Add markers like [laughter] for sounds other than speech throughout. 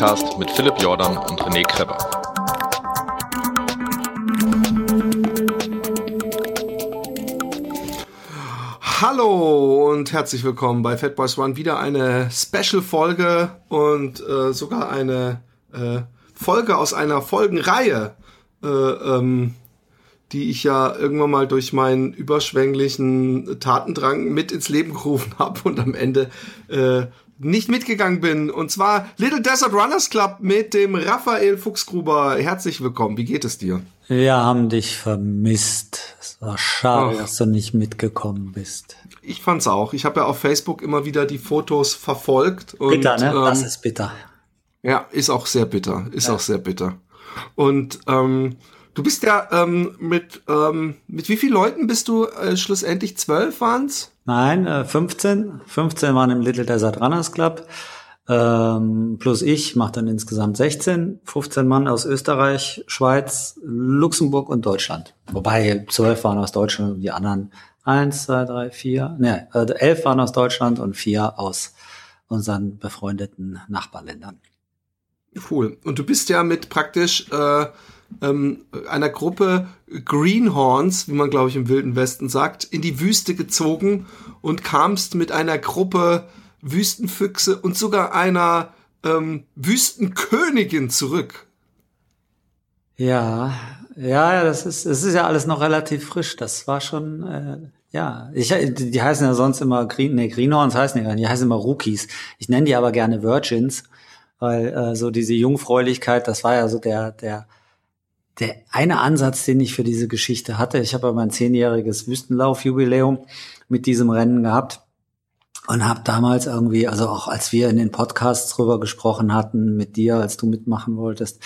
Joggingcast mit Philipp Jordan und René Kreber. Hallo und herzlich willkommen bei Fat Boys One. Wieder eine Special-Folge und äh, sogar eine äh, Folge aus einer Folgenreihe, äh, ähm, die ich ja irgendwann mal durch meinen überschwänglichen Tatendrang mit ins Leben gerufen [laughs] habe und am Ende äh, nicht mitgegangen bin. Und zwar Little Desert Runners Club mit dem Raphael Fuchsgruber. Herzlich willkommen. Wie geht es dir? Wir haben dich vermisst. Es war schade, Ach. dass du nicht mitgekommen bist. Ich fand's auch. Ich habe ja auf Facebook immer wieder die Fotos verfolgt. Und, bitter, ne? Ähm, das ist bitter. Ja, ist auch sehr bitter. Ist ja. auch sehr bitter. Und ähm, du bist ja ähm, mit ähm, mit wie vielen Leuten bist du äh, schlussendlich? Zwölf waren's? Nein, äh, 15. 15 waren im Little Desert Runners Club. Ähm, plus ich mache dann insgesamt 16, 15 Mann aus Österreich, Schweiz, Luxemburg und Deutschland. Wobei 12 waren aus Deutschland und die anderen 1, 2, 3, 4, ne, äh, 11 waren aus Deutschland und 4 aus unseren befreundeten Nachbarländern. Cool. Und du bist ja mit praktisch äh, ähm, einer Gruppe Greenhorns, wie man glaube ich im Wilden Westen sagt, in die Wüste gezogen und kamst mit einer Gruppe Wüstenfüchse und sogar einer ähm, Wüstenkönigin zurück. Ja, ja, das ist, es ist ja alles noch relativ frisch. Das war schon, äh, ja, ich, die heißen ja sonst immer Green, nee, Greenhorns heißen die gar nicht, die heißen immer Rookies. Ich nenne die aber gerne Virgins, weil äh, so diese Jungfräulichkeit, das war ja so der, der der eine Ansatz, den ich für diese Geschichte hatte, ich habe ja mein zehnjähriges Wüstenlaufjubiläum mit diesem Rennen gehabt und habe damals irgendwie, also auch als wir in den Podcasts drüber gesprochen hatten mit dir, als du mitmachen wolltest,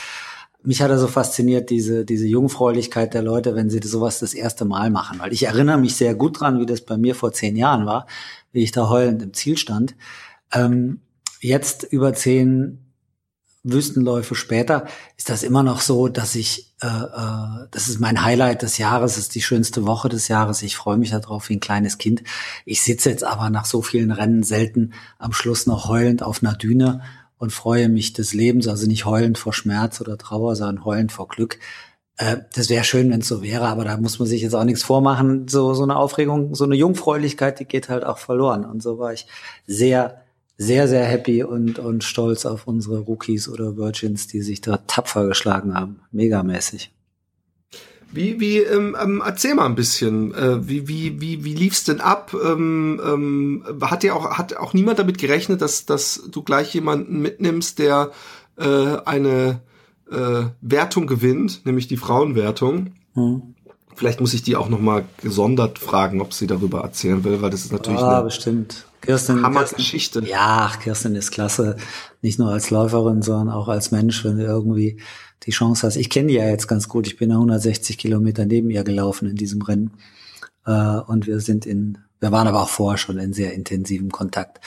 mich hat er so fasziniert, diese, diese Jungfräulichkeit der Leute, wenn sie sowas das erste Mal machen. Weil ich erinnere mich sehr gut dran, wie das bei mir vor zehn Jahren war, wie ich da heulend im Ziel stand. Ähm, jetzt über zehn Wüstenläufe später ist das immer noch so, dass ich, äh, äh, das ist mein Highlight des Jahres, ist die schönste Woche des Jahres. Ich freue mich darauf wie ein kleines Kind. Ich sitze jetzt aber nach so vielen Rennen selten am Schluss noch heulend auf einer Düne und freue mich des Lebens, also nicht heulend vor Schmerz oder Trauer, sondern heulend vor Glück. Äh, das wäre schön, wenn es so wäre, aber da muss man sich jetzt auch nichts vormachen. So, so eine Aufregung, so eine Jungfräulichkeit, die geht halt auch verloren. Und so war ich sehr sehr, sehr happy und, und stolz auf unsere Rookies oder Virgins, die sich da tapfer geschlagen haben. Megamäßig. Wie, wie, ähm, ähm, erzähl mal ein bisschen, äh, wie, wie, wie, wie lief's denn ab? Ähm, ähm, hat ja auch, hat auch niemand damit gerechnet, dass, dass du gleich jemanden mitnimmst, der äh, eine äh, Wertung gewinnt, nämlich die Frauenwertung. Hm. Vielleicht muss ich die auch noch mal gesondert fragen, ob sie darüber erzählen will, weil das ist natürlich ah, eine bestimmt. Kirsten, Hammergeschichte. Kirsten, ja, Kirsten ist klasse. Nicht nur als Läuferin, sondern auch als Mensch, wenn du irgendwie die Chance hast. Ich kenne die ja jetzt ganz gut. Ich bin ja 160 Kilometer neben ihr gelaufen in diesem Rennen. Äh, und wir sind in, wir waren aber auch vorher schon in sehr intensivem Kontakt.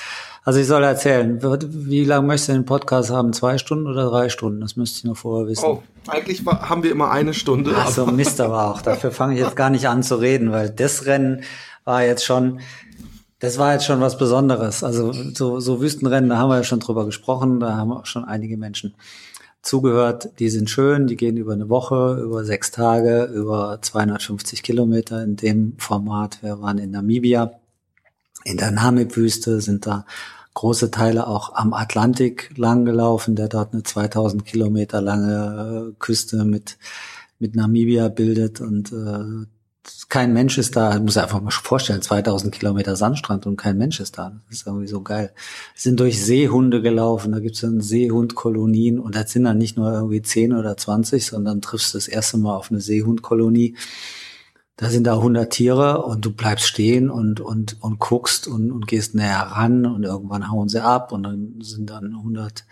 Also ich soll erzählen, wie lange möchtest du den Podcast haben? Zwei Stunden oder drei Stunden? Das müsste ich noch vorher wissen. Oh, eigentlich haben wir immer eine Stunde. Ach so, Mist aber auch. Dafür fange ich jetzt gar nicht an zu reden, weil das Rennen war jetzt schon, das war jetzt schon was Besonderes. Also so, so Wüstenrennen, da haben wir ja schon drüber gesprochen, da haben auch schon einige Menschen zugehört. Die sind schön, die gehen über eine Woche, über sechs Tage, über 250 Kilometer in dem Format. Wir waren in Namibia, in der Namib-Wüste, sind da große Teile auch am Atlantik lang gelaufen, der dort eine 2000 Kilometer lange Küste mit, mit Namibia bildet und äh, kein Mensch ist da, muss einfach mal vorstellen, 2000 Kilometer Sandstrand und kein Mensch ist da. Das ist irgendwie so geil. Sind durch Seehunde gelaufen, da gibt's dann Seehundkolonien und das sind dann nicht nur irgendwie 10 oder 20, sondern triffst das erste Mal auf eine Seehundkolonie. Da sind da 100 Tiere und du bleibst stehen und, und, und guckst und, und gehst näher ran und irgendwann hauen sie ab und dann sind dann 100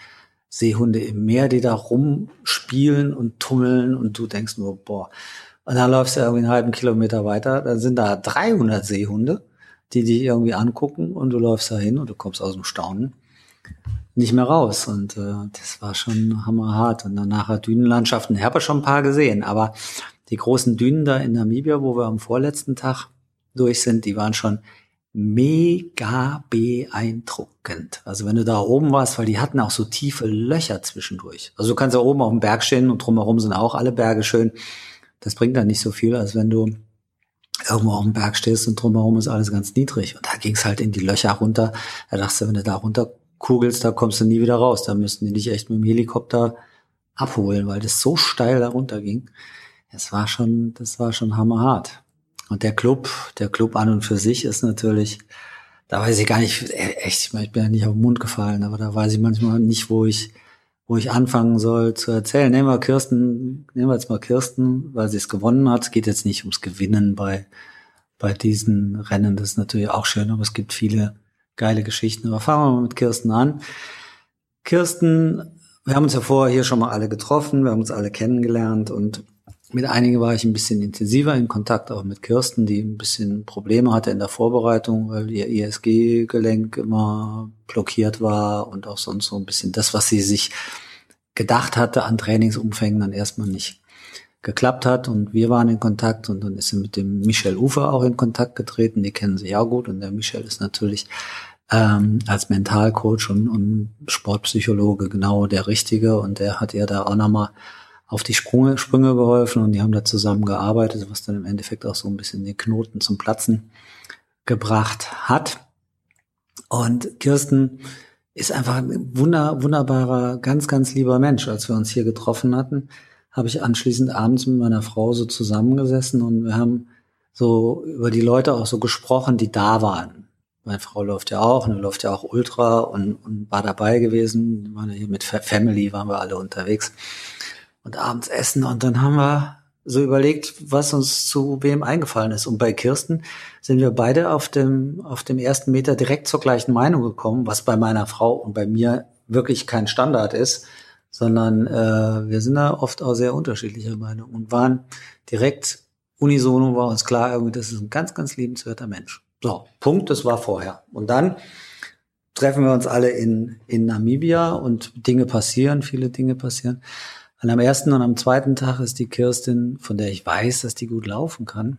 Seehunde im Meer, die da rumspielen und tummeln und du denkst nur, boah, und dann läufst du irgendwie einen halben Kilometer weiter, dann sind da 300 Seehunde, die dich irgendwie angucken und du läufst da hin und du kommst aus dem Staunen nicht mehr raus. Und äh, das war schon hammerhart. Und dann nachher Dünenlandschaften, ich habe schon ein paar gesehen, aber die großen Dünen da in Namibia, wo wir am vorletzten Tag durch sind, die waren schon mega beeindruckend. Also wenn du da oben warst, weil die hatten auch so tiefe Löcher zwischendurch. Also du kannst ja oben auf dem Berg stehen und drumherum sind auch alle Berge schön. Das bringt dann nicht so viel, als wenn du irgendwo auf dem Berg stehst und drumherum ist alles ganz niedrig. Und da ging es halt in die Löcher runter. Da dachtest du, wenn du da runter kugelst, da kommst du nie wieder raus. Da müssten die dich echt mit dem Helikopter abholen, weil das so steil da runter ging. Das war schon, das war schon hammerhart. Und der Club, der Club an und für sich ist natürlich, da weiß ich gar nicht, echt, ich bin ja nicht auf den Mund gefallen, aber da weiß ich manchmal nicht, wo ich, wo ich anfangen soll zu erzählen. Nehmen wir Kirsten, nehmen wir jetzt mal Kirsten, weil sie es gewonnen hat. Es geht jetzt nicht ums Gewinnen bei, bei diesen Rennen. Das ist natürlich auch schön, aber es gibt viele geile Geschichten. Aber fangen wir mal mit Kirsten an. Kirsten, wir haben uns ja vorher hier schon mal alle getroffen, wir haben uns alle kennengelernt und mit einigen war ich ein bisschen intensiver in Kontakt, auch mit Kirsten, die ein bisschen Probleme hatte in der Vorbereitung, weil ihr ISG-Gelenk immer blockiert war und auch sonst so ein bisschen das, was sie sich gedacht hatte an Trainingsumfängen, dann erstmal nicht geklappt hat. Und wir waren in Kontakt und dann ist sie mit dem Michel Ufer auch in Kontakt getreten. Die kennen sie ja gut und der Michel ist natürlich ähm, als Mentalcoach und, und Sportpsychologe genau der Richtige und der hat ihr da auch nochmal auf die Sprünge, Sprünge geholfen und die haben da zusammen gearbeitet, was dann im Endeffekt auch so ein bisschen den Knoten zum Platzen gebracht hat. Und Kirsten ist einfach ein wunder, wunderbarer, ganz, ganz lieber Mensch. Als wir uns hier getroffen hatten, habe ich anschließend abends mit meiner Frau so zusammengesessen und wir haben so über die Leute auch so gesprochen, die da waren. Meine Frau läuft ja auch, und läuft ja auch Ultra und, und war dabei gewesen. Wir waren ja hier mit Family, waren wir alle unterwegs und abends essen. Und dann haben wir so überlegt, was uns zu wem eingefallen ist. Und bei Kirsten sind wir beide auf dem, auf dem ersten Meter direkt zur gleichen Meinung gekommen, was bei meiner Frau und bei mir wirklich kein Standard ist, sondern äh, wir sind da oft auch sehr unterschiedlicher Meinung und waren direkt unisono war uns klar, irgendwie, das ist ein ganz, ganz liebenswerter Mensch. So, Punkt, das war vorher. Und dann treffen wir uns alle in, in Namibia und Dinge passieren, viele Dinge passieren. Und am ersten und am zweiten Tag ist die Kirstin, von der ich weiß, dass die gut laufen kann,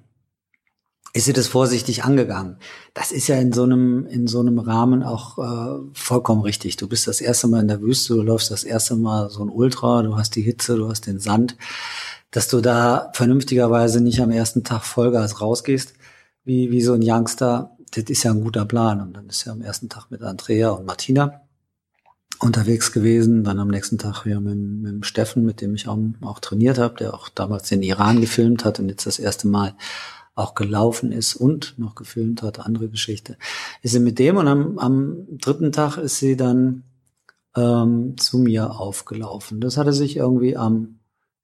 ist sie das vorsichtig angegangen. Das ist ja in so einem, in so einem Rahmen auch äh, vollkommen richtig. Du bist das erste Mal in der Wüste, du läufst das erste Mal so ein Ultra, du hast die Hitze, du hast den Sand, dass du da vernünftigerweise nicht am ersten Tag Vollgas rausgehst, wie, wie so ein Youngster, das ist ja ein guter Plan. Und dann ist ja am ersten Tag mit Andrea und Martina unterwegs gewesen, dann am nächsten Tag wieder mit, mit Steffen, mit dem ich auch, auch trainiert habe, der auch damals den Iran gefilmt hat und jetzt das erste Mal auch gelaufen ist und noch gefilmt hat, andere Geschichte. Ist sie mit dem und am, am dritten Tag ist sie dann ähm, zu mir aufgelaufen. Das hatte sich irgendwie am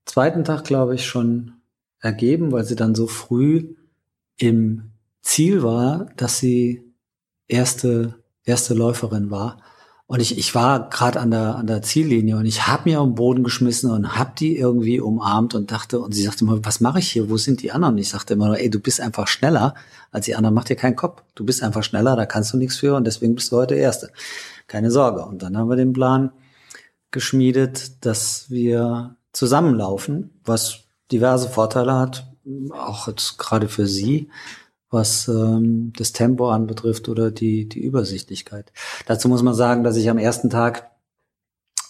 zweiten Tag, glaube ich, schon ergeben, weil sie dann so früh im Ziel war, dass sie erste, erste Läuferin war. Und ich, ich war gerade an der, an der Ziellinie und ich habe mir am Boden geschmissen und habe die irgendwie umarmt und dachte, und sie sagte immer, was mache ich hier? Wo sind die anderen? Und ich sagte immer, ey, du bist einfach schneller als die anderen, mach dir keinen Kopf. Du bist einfach schneller, da kannst du nichts für und deswegen bist du heute Erste. Keine Sorge. Und dann haben wir den Plan geschmiedet, dass wir zusammenlaufen, was diverse Vorteile hat, auch jetzt gerade für sie was ähm, das Tempo anbetrifft oder die, die Übersichtlichkeit. Dazu muss man sagen, dass ich am ersten Tag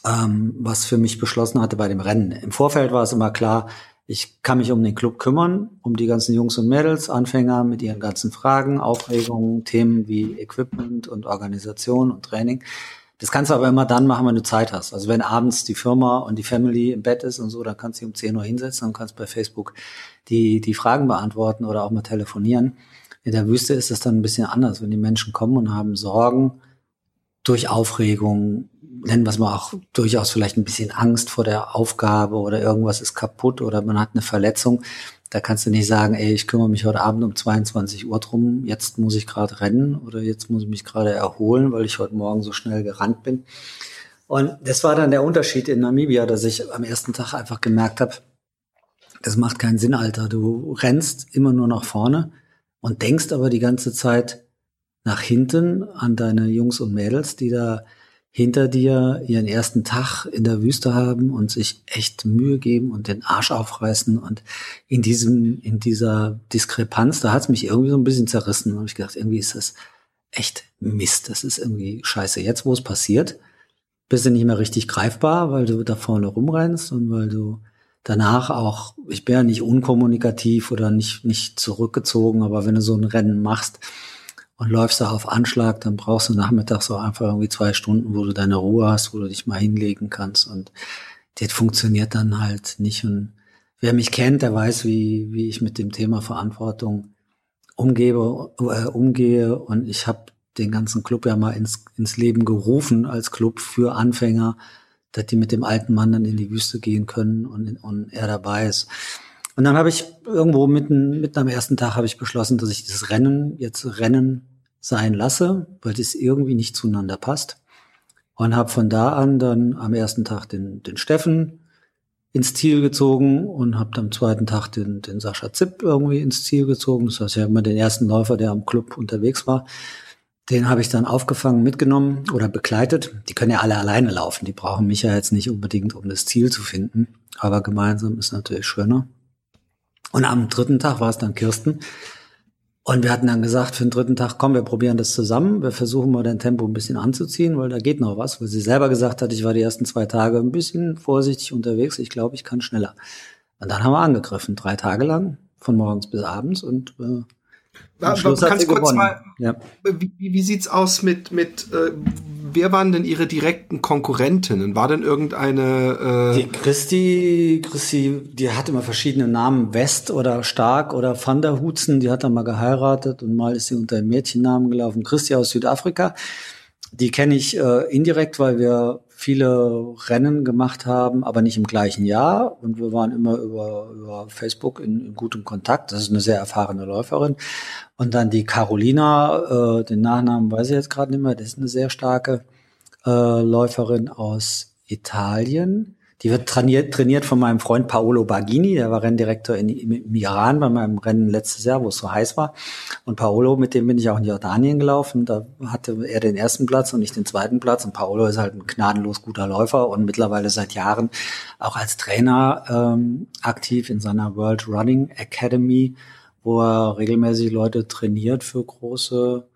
ähm, was für mich beschlossen hatte bei dem Rennen. Im Vorfeld war es immer klar, ich kann mich um den Club kümmern, um die ganzen Jungs und Mädels, Anfänger mit ihren ganzen Fragen, Aufregungen, Themen wie Equipment und Organisation und Training. Das kannst du aber immer dann machen, wenn du Zeit hast. Also wenn abends die Firma und die Family im Bett ist und so, dann kannst du dich um 10 Uhr hinsetzen und kannst bei Facebook die, die Fragen beantworten oder auch mal telefonieren. In der Wüste ist es dann ein bisschen anders, wenn die Menschen kommen und haben Sorgen durch Aufregung, nennen wir es mal auch durchaus vielleicht ein bisschen Angst vor der Aufgabe oder irgendwas ist kaputt oder man hat eine Verletzung. Da kannst du nicht sagen, ey, ich kümmere mich heute Abend um 22 Uhr drum, jetzt muss ich gerade rennen oder jetzt muss ich mich gerade erholen, weil ich heute Morgen so schnell gerannt bin. Und das war dann der Unterschied in Namibia, dass ich am ersten Tag einfach gemerkt habe, das macht keinen Sinn, Alter. Du rennst immer nur nach vorne und denkst aber die ganze Zeit nach hinten an deine Jungs und Mädels, die da hinter dir ihren ersten Tag in der Wüste haben und sich echt Mühe geben und den Arsch aufreißen und in diesem, in dieser Diskrepanz, da hat es mich irgendwie so ein bisschen zerrissen. Da habe ich gedacht, irgendwie ist das echt Mist, das ist irgendwie scheiße. Jetzt, wo es passiert, bist du nicht mehr richtig greifbar, weil du da vorne rumrennst und weil du danach auch, ich bin ja nicht unkommunikativ oder nicht, nicht zurückgezogen, aber wenn du so ein Rennen machst und läufst da auf Anschlag, dann brauchst du nachmittags so einfach irgendwie zwei Stunden, wo du deine Ruhe hast, wo du dich mal hinlegen kannst. Und das funktioniert dann halt nicht. Und wer mich kennt, der weiß, wie, wie ich mit dem Thema Verantwortung umgebe, äh, umgehe. Und ich habe den ganzen Club ja mal ins, ins Leben gerufen als Club für Anfänger, dass die mit dem alten Mann dann in die Wüste gehen können und, und er dabei ist. Und dann habe ich irgendwo mitten, mitten am ersten Tag habe ich beschlossen, dass ich das Rennen jetzt Rennen sein lasse, weil das irgendwie nicht zueinander passt. Und habe von da an dann am ersten Tag den, den Steffen ins Ziel gezogen und habe am zweiten Tag den, den Sascha Zipp irgendwie ins Ziel gezogen. Das heißt, ich habe immer den ersten Läufer, der am Club unterwegs war. Den habe ich dann aufgefangen, mitgenommen oder begleitet. Die können ja alle alleine laufen. Die brauchen mich ja jetzt nicht unbedingt, um das Ziel zu finden. Aber gemeinsam ist natürlich schöner. Und am dritten Tag war es dann Kirsten. Und wir hatten dann gesagt, für den dritten Tag, komm, wir probieren das zusammen. Wir versuchen mal dein Tempo ein bisschen anzuziehen, weil da geht noch was. Weil sie selber gesagt hat, ich war die ersten zwei Tage ein bisschen vorsichtig unterwegs. Ich glaube, ich kann schneller. Und dann haben wir angegriffen, drei Tage lang, von morgens bis abends. Und äh, am Schluss kannst kurz gewonnen. mal, ja. wie, wie sieht's aus mit, mit äh, wer waren denn ihre direkten Konkurrentinnen? War denn irgendeine? Äh die Christi, Christi, die hat immer verschiedene Namen, West oder Stark oder Van der Hutzen, die hat dann mal geheiratet und mal ist sie unter einem Mädchennamen gelaufen. Christi aus Südafrika. Die kenne ich äh, indirekt, weil wir viele Rennen gemacht haben, aber nicht im gleichen Jahr. Und wir waren immer über, über Facebook in, in gutem Kontakt. Das ist eine sehr erfahrene Läuferin. Und dann die Carolina, äh, den Nachnamen weiß ich jetzt gerade nicht mehr, das ist eine sehr starke äh, Läuferin aus Italien. Die wird trainiert, trainiert von meinem Freund Paolo Bagini, der war Renndirektor in, im Iran bei meinem Rennen letztes Jahr, wo es so heiß war. Und Paolo, mit dem bin ich auch in Jordanien gelaufen. Da hatte er den ersten Platz und ich den zweiten Platz. Und Paolo ist halt ein gnadenlos guter Läufer und mittlerweile seit Jahren auch als Trainer ähm, aktiv in seiner World Running Academy, wo er regelmäßig Leute trainiert für große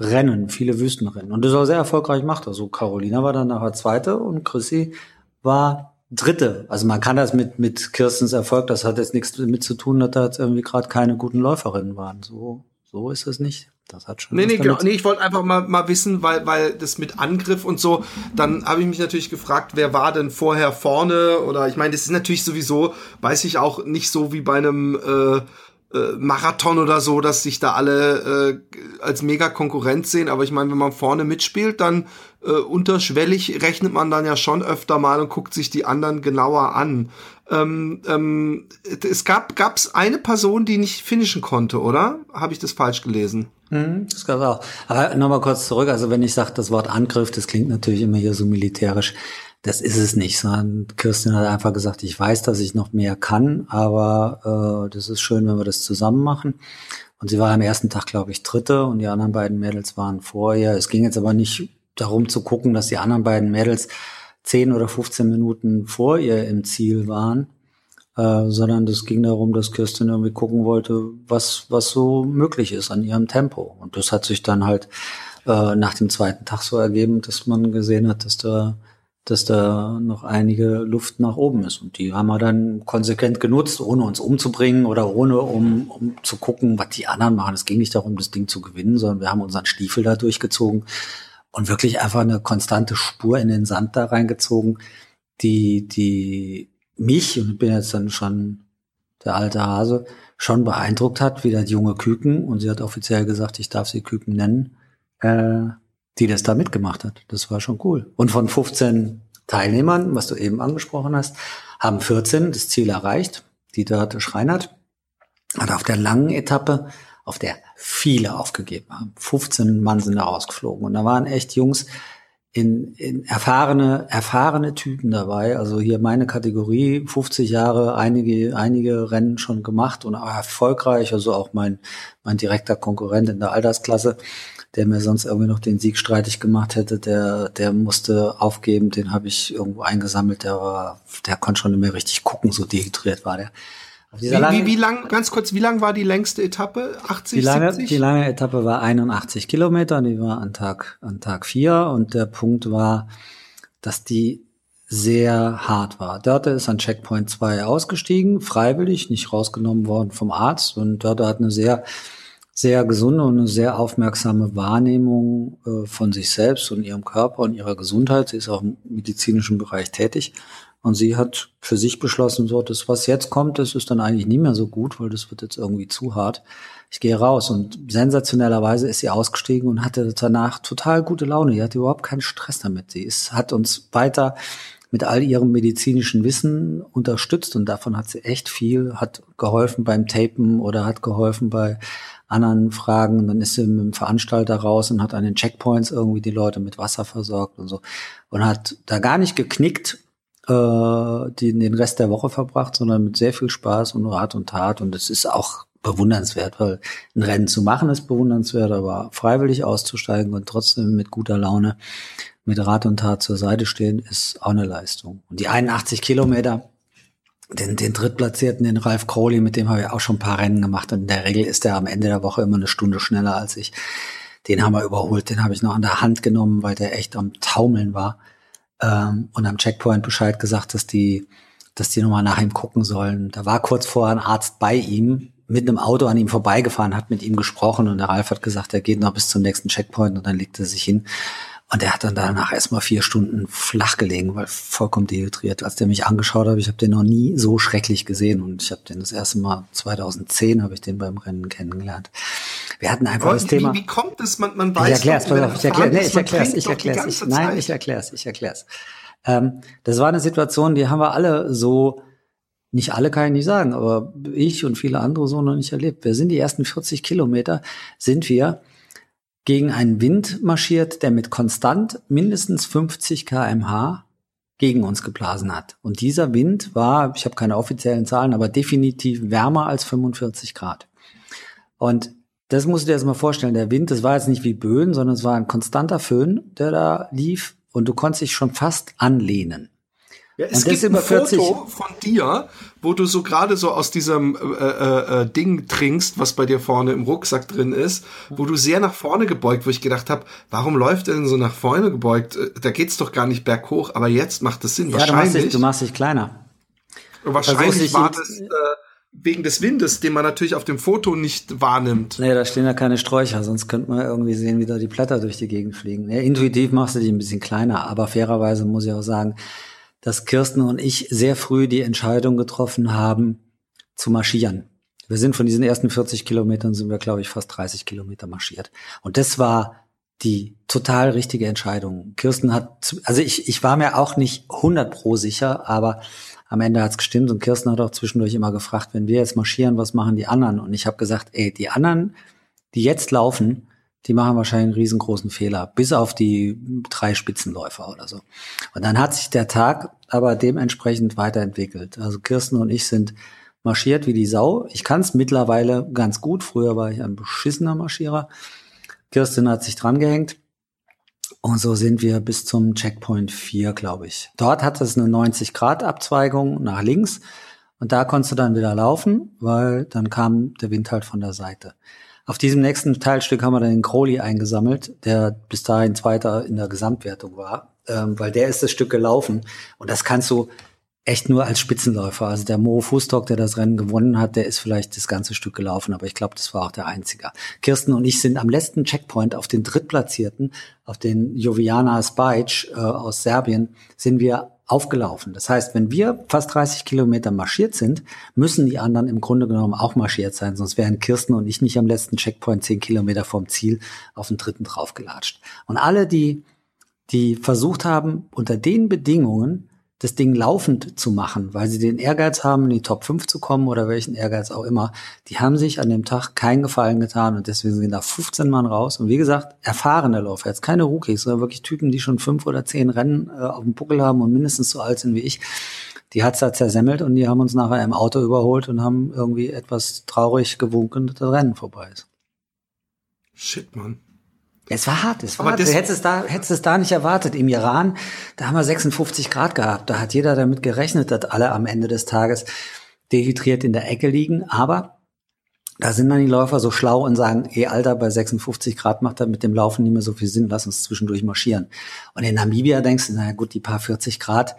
Rennen, viele Wüstenrennen. Und das auch sehr erfolgreich macht. Also Carolina war dann nachher Zweite und Chrissy war Dritte. Also man kann das mit, mit Kirstens Erfolg, das hat jetzt nichts damit zu tun, dass da jetzt irgendwie gerade keine guten Läuferinnen waren. So, so ist es nicht. Das hat schon. Nee, nee, genau. Nee, ich wollte einfach mal, mal wissen, weil, weil das mit Angriff und so, dann habe ich mich natürlich gefragt, wer war denn vorher vorne? Oder ich meine, das ist natürlich sowieso, weiß ich auch nicht so wie bei einem äh, äh, Marathon oder so, dass sich da alle äh, als mega Konkurrent sehen. Aber ich meine, wenn man vorne mitspielt, dann äh, unterschwellig rechnet man dann ja schon öfter mal und guckt sich die anderen genauer an. Ähm, ähm, es gab gab's eine Person, die nicht finishen konnte, oder? Habe ich das falsch gelesen? Mhm, das gab's auch. Aber nochmal kurz zurück. Also wenn ich sage, das Wort Angriff, das klingt natürlich immer hier so militärisch. Das ist es nicht, sondern Kirsten hat einfach gesagt, ich weiß, dass ich noch mehr kann, aber äh, das ist schön, wenn wir das zusammen machen. Und sie war am ersten Tag, glaube ich, Dritte und die anderen beiden Mädels waren vor ihr. Es ging jetzt aber nicht darum zu gucken, dass die anderen beiden Mädels 10 oder 15 Minuten vor ihr im Ziel waren, äh, sondern es ging darum, dass Kirsten irgendwie gucken wollte, was, was so möglich ist an ihrem Tempo. Und das hat sich dann halt äh, nach dem zweiten Tag so ergeben, dass man gesehen hat, dass da dass da noch einige Luft nach oben ist. Und die haben wir dann konsequent genutzt, ohne uns umzubringen oder ohne um, um zu gucken, was die anderen machen. Es ging nicht darum, das Ding zu gewinnen, sondern wir haben unseren Stiefel da durchgezogen und wirklich einfach eine konstante Spur in den Sand da reingezogen, die, die mich, und ich bin jetzt dann schon der alte Hase, schon beeindruckt hat, wie das junge Küken, und sie hat offiziell gesagt, ich darf sie Küken nennen, äh, die das da mitgemacht hat. Das war schon cool. Und von 15 Teilnehmern, was du eben angesprochen hast, haben 14 das Ziel erreicht. Die dort Schreinert hat auf der langen Etappe, auf der viele aufgegeben haben. 15 Mann sind da rausgeflogen. Und da waren echt Jungs, in, in erfahrene, erfahrene Typen dabei. Also hier meine Kategorie, 50 Jahre, einige, einige Rennen schon gemacht und erfolgreich. Also auch mein, mein direkter Konkurrent in der Altersklasse der mir sonst irgendwie noch den Sieg streitig gemacht hätte, der, der musste aufgeben, den habe ich irgendwo eingesammelt, der war, der konnte schon nicht mehr richtig gucken, so dehydriert war der. Wie, wie, wie lang, ganz kurz, wie lang war die längste Etappe? 80, die lange, 70? Die lange Etappe war 81 Kilometer, die war an Tag, an Tag vier und der Punkt war, dass die sehr hart war. Dörte ist an Checkpoint 2 ausgestiegen, freiwillig, nicht rausgenommen worden vom Arzt und Dörte hat eine sehr, sehr gesunde und eine sehr aufmerksame Wahrnehmung äh, von sich selbst und ihrem Körper und ihrer Gesundheit. Sie ist auch im medizinischen Bereich tätig und sie hat für sich beschlossen, so, das, was jetzt kommt, das ist dann eigentlich nie mehr so gut, weil das wird jetzt irgendwie zu hart. Ich gehe raus und sensationellerweise ist sie ausgestiegen und hatte danach total gute Laune. Die hatte überhaupt keinen Stress damit. Sie ist, hat uns weiter mit all ihrem medizinischen Wissen unterstützt und davon hat sie echt viel, hat geholfen beim Tapen oder hat geholfen bei anderen Fragen. Dann ist sie mit dem Veranstalter raus und hat an den Checkpoints irgendwie die Leute mit Wasser versorgt und so und hat da gar nicht geknickt äh, die, den Rest der Woche verbracht, sondern mit sehr viel Spaß und Rat und Tat. Und es ist auch bewundernswert, weil ein Rennen zu machen ist bewundernswert, aber freiwillig auszusteigen und trotzdem mit guter Laune mit Rat und Tat zur Seite stehen, ist auch eine Leistung. Und die 81 Kilometer, den, den Drittplatzierten, den Ralf Crowley, mit dem habe ich auch schon ein paar Rennen gemacht. Und in der Regel ist er am Ende der Woche immer eine Stunde schneller als ich. Den haben wir überholt, den habe ich noch an der Hand genommen, weil der echt am Taumeln war ähm, und am Checkpoint Bescheid gesagt, dass die, dass die nochmal nach ihm gucken sollen. Da war kurz vorher ein Arzt bei ihm, mit einem Auto an ihm vorbeigefahren, hat mit ihm gesprochen und der Ralf hat gesagt, er geht noch bis zum nächsten Checkpoint und dann legt er sich hin. Und er hat dann danach erstmal vier Stunden flach gelegen, weil vollkommen dehydriert. Als der mich angeschaut hat, ich habe den noch nie so schrecklich gesehen und ich habe den das erste Mal 2010 habe ich den beim Rennen kennengelernt. Wir hatten einfach das wie, Thema. Wie kommt es? Man, man weiß. Ich erklär's, doch, auf, ich erklär's, nee, ich erklär's, ich erklär's, ich, nein, ich erklär's, ich erklär's. Ähm, das war eine Situation, die haben wir alle so, nicht alle kann ich nicht sagen, aber ich und viele andere so noch nicht erlebt. Wir sind die ersten 40 Kilometer, sind wir gegen einen Wind marschiert, der mit konstant mindestens 50 kmh gegen uns geblasen hat. Und dieser Wind war, ich habe keine offiziellen Zahlen, aber definitiv wärmer als 45 Grad. Und das musst du dir jetzt mal vorstellen. Der Wind, das war jetzt nicht wie Böen, sondern es war ein konstanter Föhn, der da lief und du konntest dich schon fast anlehnen. Ja, es gibt ein über 40 Foto von dir, wo du so gerade so aus diesem äh, äh, äh, Ding trinkst, was bei dir vorne im Rucksack drin ist, wo du sehr nach vorne gebeugt, wo ich gedacht habe, warum läuft er denn so nach vorne gebeugt? Äh, Da geht's doch gar nicht berghoch, aber jetzt macht das Sinn. Ja, du machst, wahrscheinlich dich, du machst dich kleiner. wahrscheinlich versuchst war das äh, wegen des Windes, den man natürlich auf dem Foto nicht wahrnimmt. Nee, da stehen ja keine Sträucher, sonst könnte man irgendwie sehen, wie da die Blätter durch die Gegend fliegen. Ja, intuitiv machst du dich ein bisschen kleiner, aber fairerweise muss ich auch sagen, dass Kirsten und ich sehr früh die Entscheidung getroffen haben, zu marschieren. Wir sind von diesen ersten 40 Kilometern sind wir, glaube ich, fast 30 Kilometer marschiert. Und das war die total richtige Entscheidung. Kirsten hat, also ich, ich war mir auch nicht 100 pro sicher, aber am Ende hat's gestimmt und Kirsten hat auch zwischendurch immer gefragt, wenn wir jetzt marschieren, was machen die anderen? Und ich habe gesagt, ey, die anderen, die jetzt laufen, die machen wahrscheinlich einen riesengroßen Fehler, bis auf die drei Spitzenläufer oder so. Und dann hat sich der Tag aber dementsprechend weiterentwickelt. Also Kirsten und ich sind marschiert wie die Sau. Ich kann es mittlerweile ganz gut. Früher war ich ein beschissener Marschierer. Kirsten hat sich dran gehängt. Und so sind wir bis zum Checkpoint 4, glaube ich. Dort hat es eine 90-Grad-Abzweigung nach links. Und da konntest du dann wieder laufen, weil dann kam der Wind halt von der Seite. Auf diesem nächsten Teilstück haben wir dann den Crowley eingesammelt, der bis dahin Zweiter in der Gesamtwertung war, ähm, weil der ist das Stück gelaufen. Und das kannst du echt nur als Spitzenläufer. Also der Mo Fustock, der das Rennen gewonnen hat, der ist vielleicht das ganze Stück gelaufen, aber ich glaube, das war auch der Einzige. Kirsten und ich sind am letzten Checkpoint auf den Drittplatzierten, auf den Joviana Spajic äh, aus Serbien, sind wir aufgelaufen. Das heißt, wenn wir fast 30 Kilometer marschiert sind, müssen die anderen im Grunde genommen auch marschiert sein, sonst wären Kirsten und ich nicht am letzten Checkpoint 10 Kilometer vom Ziel auf den dritten draufgelatscht. Und alle, die, die versucht haben, unter den Bedingungen das Ding laufend zu machen, weil sie den Ehrgeiz haben, in die Top 5 zu kommen oder welchen Ehrgeiz auch immer, die haben sich an dem Tag keinen Gefallen getan und deswegen sind da 15 Mann raus. Und wie gesagt, erfahrene Läufer, jetzt keine Rookies, sondern wirklich Typen, die schon fünf oder zehn Rennen äh, auf dem Buckel haben und mindestens so alt sind wie ich. Die hat's da zersemmelt und die haben uns nachher im Auto überholt und haben irgendwie etwas traurig gewunken, dass das Rennen vorbei ist. Shit, Mann. Es war hart, es war Aber hart. das- Du hättest es, da, hättest es da nicht erwartet. Im Iran, da haben wir 56 Grad gehabt. Da hat jeder damit gerechnet, dass alle am Ende des Tages dehydriert in der Ecke liegen, aber da sind dann die Läufer so schlau und sagen, eh Alter, bei 56 Grad macht das mit dem Laufen nicht mehr so viel Sinn, lass uns zwischendurch marschieren. Und in Namibia denkst du, naja gut, die paar 40 Grad,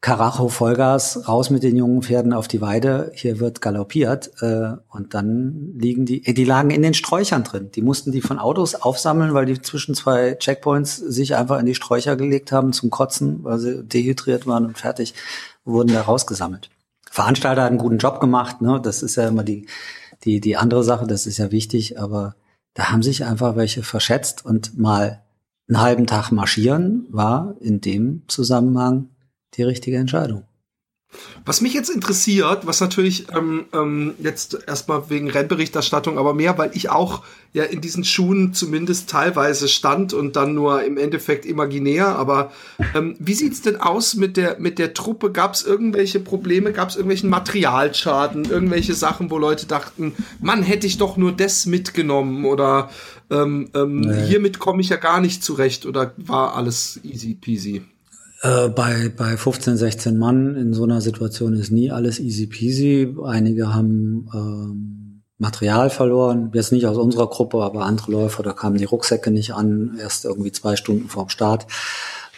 Karacho Vollgas, raus mit den jungen Pferden auf die Weide, hier wird galoppiert äh, und dann liegen die, äh, die lagen in den Sträuchern drin. Die mussten die von Autos aufsammeln, weil die zwischen zwei Checkpoints sich einfach in die Sträucher gelegt haben zum Kotzen, weil sie dehydriert waren und fertig, wurden da rausgesammelt. Veranstalter hat einen guten Job gemacht, ne? Das ist ja immer die, die, die andere Sache, das ist ja wichtig, aber da haben sich einfach welche verschätzt und mal einen halben Tag marschieren war in dem Zusammenhang die richtige Entscheidung. Was mich jetzt interessiert, was natürlich ähm, ähm, jetzt erstmal wegen Rennberichterstattung, aber mehr, weil ich auch ja in diesen Schuhen zumindest teilweise stand und dann nur im Endeffekt imaginär. Aber ähm, wie sieht's denn aus mit der mit der Truppe? Gab es irgendwelche Probleme? Gab es irgendwelchen Materialschaden? Irgendwelche Sachen, wo Leute dachten, Mann, hätte ich doch nur das mitgenommen oder ähm, ähm, nee. hiermit komme ich ja gar nicht zurecht oder war alles easy peasy? Äh, bei, bei 15, 16 Mann in so einer Situation ist nie alles easy peasy. Einige haben ähm, Material verloren, jetzt nicht aus unserer Gruppe, aber andere Läufer, da kamen die Rucksäcke nicht an, erst irgendwie zwei Stunden vorm Start.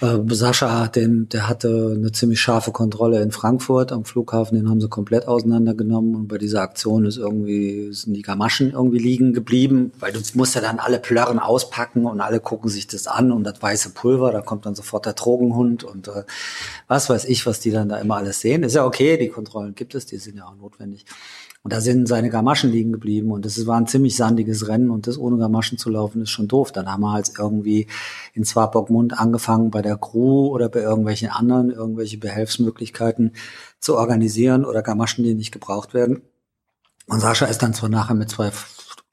Äh, Sascha, den, der hatte eine ziemlich scharfe Kontrolle in Frankfurt am Flughafen, den haben sie komplett auseinandergenommen und bei dieser Aktion ist irgendwie, sind die Gamaschen irgendwie liegen geblieben, weil du musst ja dann alle Plörren auspacken und alle gucken sich das an und das weiße Pulver, da kommt dann sofort der Drogenhund und äh, was weiß ich, was die dann da immer alles sehen. Ist ja okay, die Kontrollen gibt es, die sind ja auch notwendig. Und da sind seine Gamaschen liegen geblieben und es war ein ziemlich sandiges Rennen und das ohne Gamaschen zu laufen ist schon doof. Dann haben wir halt irgendwie in Zwabogmund angefangen bei der Crew oder bei irgendwelchen anderen irgendwelche Behelfsmöglichkeiten zu organisieren oder Gamaschen, die nicht gebraucht werden. Und Sascha ist dann zwar nachher mit zwei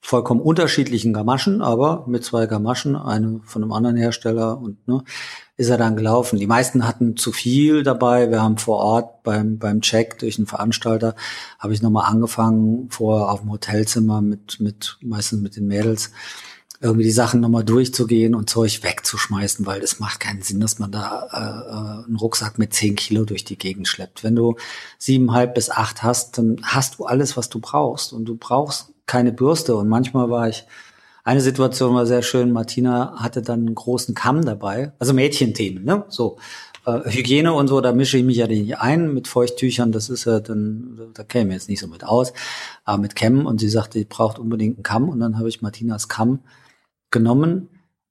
vollkommen unterschiedlichen Gamaschen, aber mit zwei Gamaschen, eine von einem anderen Hersteller und ne, ist er dann gelaufen. Die meisten hatten zu viel dabei. Wir haben vor Ort beim, beim Check durch einen Veranstalter, habe ich nochmal angefangen, vorher auf dem Hotelzimmer mit, mit, meistens mit den Mädels, irgendwie die Sachen nochmal durchzugehen und Zeug wegzuschmeißen, weil es macht keinen Sinn, dass man da äh, äh, einen Rucksack mit zehn Kilo durch die Gegend schleppt. Wenn du siebeneinhalb bis acht hast, dann hast du alles, was du brauchst und du brauchst keine Bürste. Und manchmal war ich eine Situation war sehr schön. Martina hatte dann einen großen Kamm dabei, also Mädchenthemen, ne? So äh, Hygiene und so, da mische ich mich ja nicht ein mit Feuchttüchern. Das ist ja dann, da käme ich jetzt nicht so mit aus, aber mit Kämmen. Und sie sagte, ich braucht unbedingt einen Kamm. Und dann habe ich Martinas Kamm genommen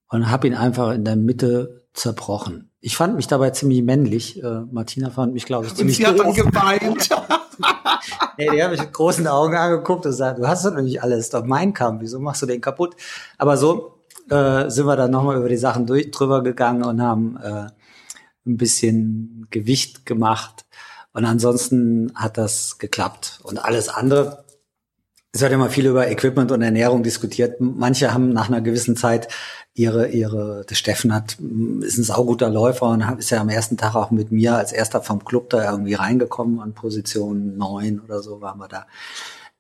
und habe ihn einfach in der Mitte zerbrochen. Ich fand mich dabei ziemlich männlich. Äh, Martina fand mich, glaube ich, ziemlich. Und sie hat dann geweint. [laughs] nee, die habe ich mit großen Augen angeguckt und gesagt, du hast doch nicht alles, doch mein Kampf, wieso machst du den kaputt? Aber so äh, sind wir dann nochmal über die Sachen durch, drüber gegangen und haben äh, ein bisschen Gewicht gemacht. Und ansonsten hat das geklappt. Und alles andere, es wird immer viel über Equipment und Ernährung diskutiert. Manche haben nach einer gewissen Zeit ihre, ihre, der Steffen hat, ist ein sauguter Läufer und ist ja am ersten Tag auch mit mir als erster vom Club da irgendwie reingekommen an Position neun oder so waren wir da.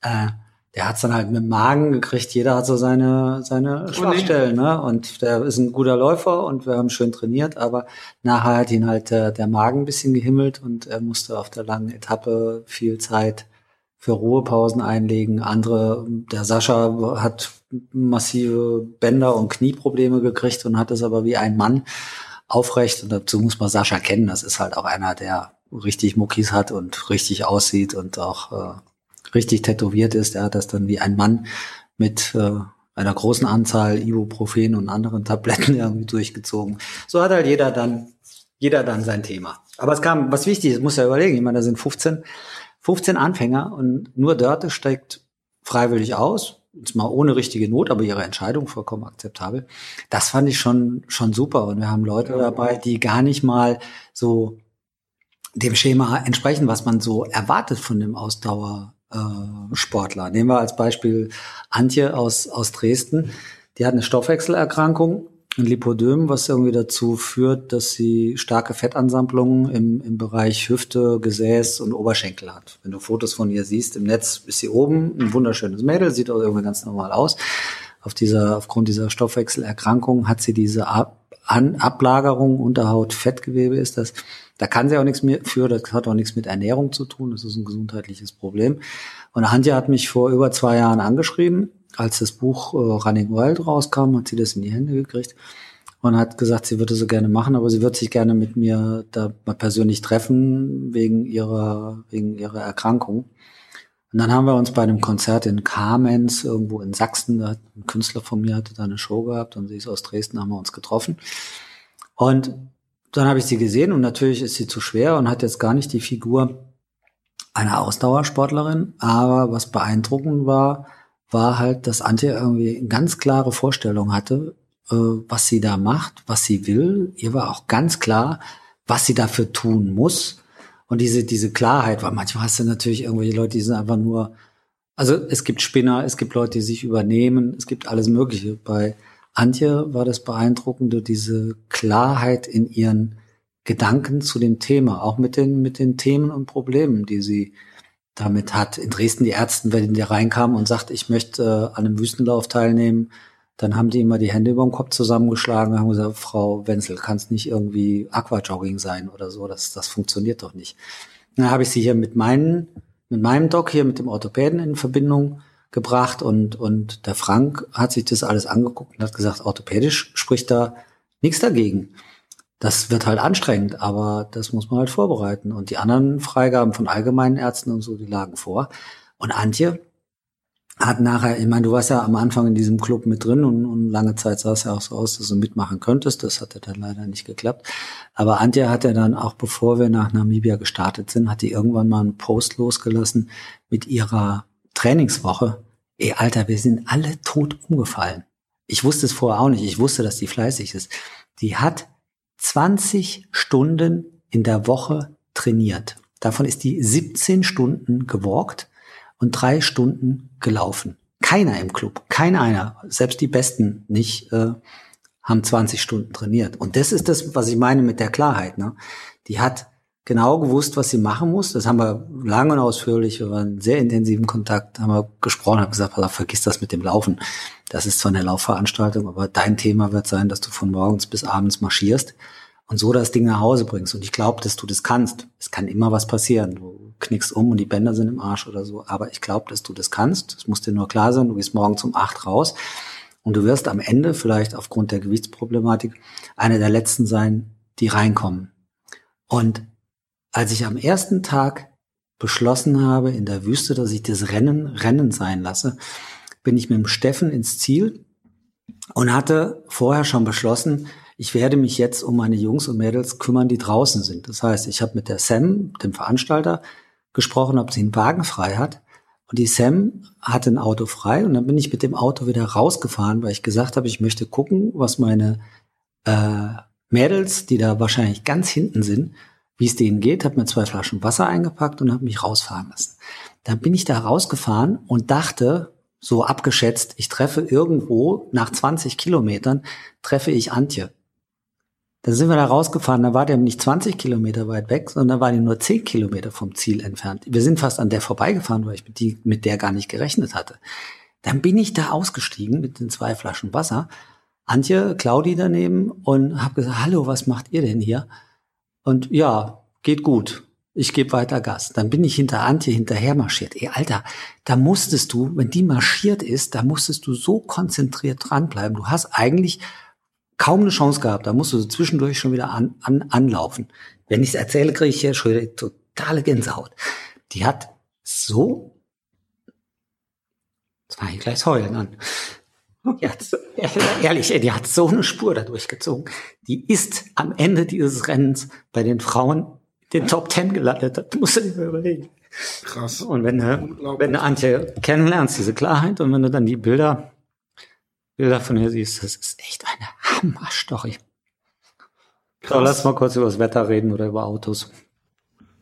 Äh, der hat's dann halt mit dem Magen gekriegt. Jeder hat so seine, seine Schwachstellen, ne? Und der ist ein guter Läufer und wir haben schön trainiert, aber nachher hat ihn halt der, der Magen ein bisschen gehimmelt und er musste auf der langen Etappe viel Zeit für Ruhepausen einlegen. Andere, der Sascha hat massive Bänder- und Knieprobleme gekriegt und hat es aber wie ein Mann aufrecht. Und dazu muss man Sascha kennen. Das ist halt auch einer, der richtig Muckis hat und richtig aussieht und auch äh, richtig tätowiert ist. Er hat das dann wie ein Mann mit äh, einer großen Anzahl Ibuprofen und anderen Tabletten [laughs] irgendwie durchgezogen. So hat halt jeder dann, jeder dann sein Thema. Aber es kam, was wichtig ist, muss ja überlegen, ich meine, da sind 15, 15 Anfänger und nur Dörte steigt freiwillig aus jetzt mal ohne richtige Not, aber ihre Entscheidung vollkommen akzeptabel. Das fand ich schon, schon super. Und wir haben Leute dabei, die gar nicht mal so dem Schema entsprechen, was man so erwartet von dem Ausdauersportler. Nehmen wir als Beispiel Antje aus, aus Dresden. Die hat eine Stoffwechselerkrankung ein Lipodem, was irgendwie dazu führt, dass sie starke Fettansammlungen im, im Bereich Hüfte, Gesäß und Oberschenkel hat. Wenn du Fotos von ihr siehst im Netz, ist sie oben ein wunderschönes Mädel, sieht auch irgendwie ganz normal aus. Auf dieser, aufgrund dieser Stoffwechselerkrankung hat sie diese An Ablagerung unter Haut, Fettgewebe ist das. Da kann sie auch nichts mehr für, das hat auch nichts mit Ernährung zu tun, das ist ein gesundheitliches Problem. Und Antje hat mich vor über zwei Jahren angeschrieben, als das Buch äh, Running Wild rauskam, hat sie das in die Hände gekriegt und hat gesagt, sie würde so gerne machen, aber sie würde sich gerne mit mir da mal persönlich treffen wegen ihrer wegen ihrer Erkrankung. Und dann haben wir uns bei einem Konzert in Kamenz, irgendwo in Sachsen, da hat ein Künstler von mir hatte da eine Show gehabt und sie ist aus Dresden, haben wir uns getroffen. Und dann habe ich sie gesehen und natürlich ist sie zu schwer und hat jetzt gar nicht die Figur einer Ausdauersportlerin. Aber was beeindruckend war, war halt, dass Antje irgendwie ganz klare Vorstellung hatte, äh, was sie da macht, was sie will. Ihr war auch ganz klar, was sie dafür tun muss. Und diese, diese Klarheit, weil manchmal hast du natürlich irgendwelche Leute, die sind einfach nur, also es gibt Spinner, es gibt Leute, die sich übernehmen, es gibt alles Mögliche. Bei Antje war das Beeindruckende, diese Klarheit in ihren Gedanken zu dem Thema, auch mit den, mit den Themen und Problemen, die sie damit hat. In Dresden die Ärzte, wenn die reinkamen und sagt, ich möchte äh, an einem Wüstenlauf teilnehmen, dann haben die immer die Hände über dem Kopf zusammengeschlagen und haben gesagt, Frau Wenzel, kann es nicht irgendwie Aquajogging sein oder so, das, das funktioniert doch nicht. Dann habe ich sie hier mit meinen, mit meinem Doc hier, mit dem Orthopäden in Verbindung gebracht und, und der Frank hat sich das alles angeguckt und hat gesagt, orthopädisch spricht da nichts dagegen. Das wird halt anstrengend, aber das muss man halt vorbereiten. Und die anderen Freigaben von allgemeinen Ärzten und so, die lagen vor. Und Antje hat nachher, ich meine, du warst ja am Anfang in diesem Club mit drin und, und lange Zeit sah es ja auch so aus, dass du mitmachen könntest. Das hat ja dann leider nicht geklappt. Aber Antje hat ja dann auch, bevor wir nach Namibia gestartet sind, hat die irgendwann mal einen Post losgelassen mit ihrer Trainingswoche. Ey, Alter, wir sind alle tot umgefallen. Ich wusste es vorher auch nicht. Ich wusste, dass die fleißig ist. Die hat 20 Stunden in der Woche trainiert. Davon ist die 17 Stunden gewalkt und drei Stunden gelaufen. Keiner im Club, kein einer, selbst die Besten nicht, äh, haben 20 Stunden trainiert. Und das ist das, was ich meine mit der Klarheit. Ne? Die hat genau gewusst, was sie machen muss. Das haben wir lange und ausführlich, wir waren sehr intensiven Kontakt, haben wir gesprochen, haben gesagt, vergiss das mit dem Laufen. Das ist zwar eine Laufveranstaltung, aber dein Thema wird sein, dass du von morgens bis abends marschierst und so das Ding nach Hause bringst. Und ich glaube, dass du das kannst. Es kann immer was passieren. Du knickst um und die Bänder sind im Arsch oder so. Aber ich glaube, dass du das kannst. Es muss dir nur klar sein, du gehst morgen um acht raus. Und du wirst am Ende vielleicht aufgrund der Gewichtsproblematik eine der letzten sein, die reinkommen. Und als ich am ersten Tag beschlossen habe in der Wüste, dass ich das Rennen Rennen sein lasse, bin ich mit dem Steffen ins Ziel und hatte vorher schon beschlossen, ich werde mich jetzt um meine Jungs und Mädels kümmern, die draußen sind. Das heißt, ich habe mit der Sam, dem Veranstalter, gesprochen, ob sie einen Wagen frei hat. Und die Sam hatte ein Auto frei und dann bin ich mit dem Auto wieder rausgefahren, weil ich gesagt habe, ich möchte gucken, was meine äh, Mädels, die da wahrscheinlich ganz hinten sind, wie es denen geht, habe mir zwei Flaschen Wasser eingepackt und habe mich rausfahren lassen. Dann bin ich da rausgefahren und dachte, so abgeschätzt, ich treffe irgendwo nach 20 Kilometern, treffe ich Antje. Da sind wir da rausgefahren, da war der nicht 20 Kilometer weit weg, sondern war die nur 10 Kilometer vom Ziel entfernt. Wir sind fast an der vorbeigefahren, weil ich mit, die, mit der gar nicht gerechnet hatte. Dann bin ich da ausgestiegen mit den zwei Flaschen Wasser. Antje, Claudi daneben und habe gesagt, hallo, was macht ihr denn hier? Und ja, geht gut. Ich gebe weiter Gas. Dann bin ich hinter Antje hinterher marschiert. Ey, Alter, da musstest du, wenn die marschiert ist, da musstest du so konzentriert dranbleiben. Du hast eigentlich kaum eine Chance gehabt. Da musst du zwischendurch schon wieder an, an, anlaufen. Wenn ich es erzähle, kriege ich hier schon wieder totale Gänsehaut. Die hat so, das war ich gleich heulen an. Die hat, [laughs] ehrlich, die hat so eine Spur da durchgezogen. Die ist am Ende dieses Rennens bei den Frauen den Top Ten gelandet. Das musst du dir mal überlegen. Krass. Und wenn du, wenn du Antje kennenlernst, diese Klarheit, und wenn du dann die Bilder, Bilder von ihr siehst, das ist echt eine Hammer-Story. So, lass mal kurz über das Wetter reden oder über Autos.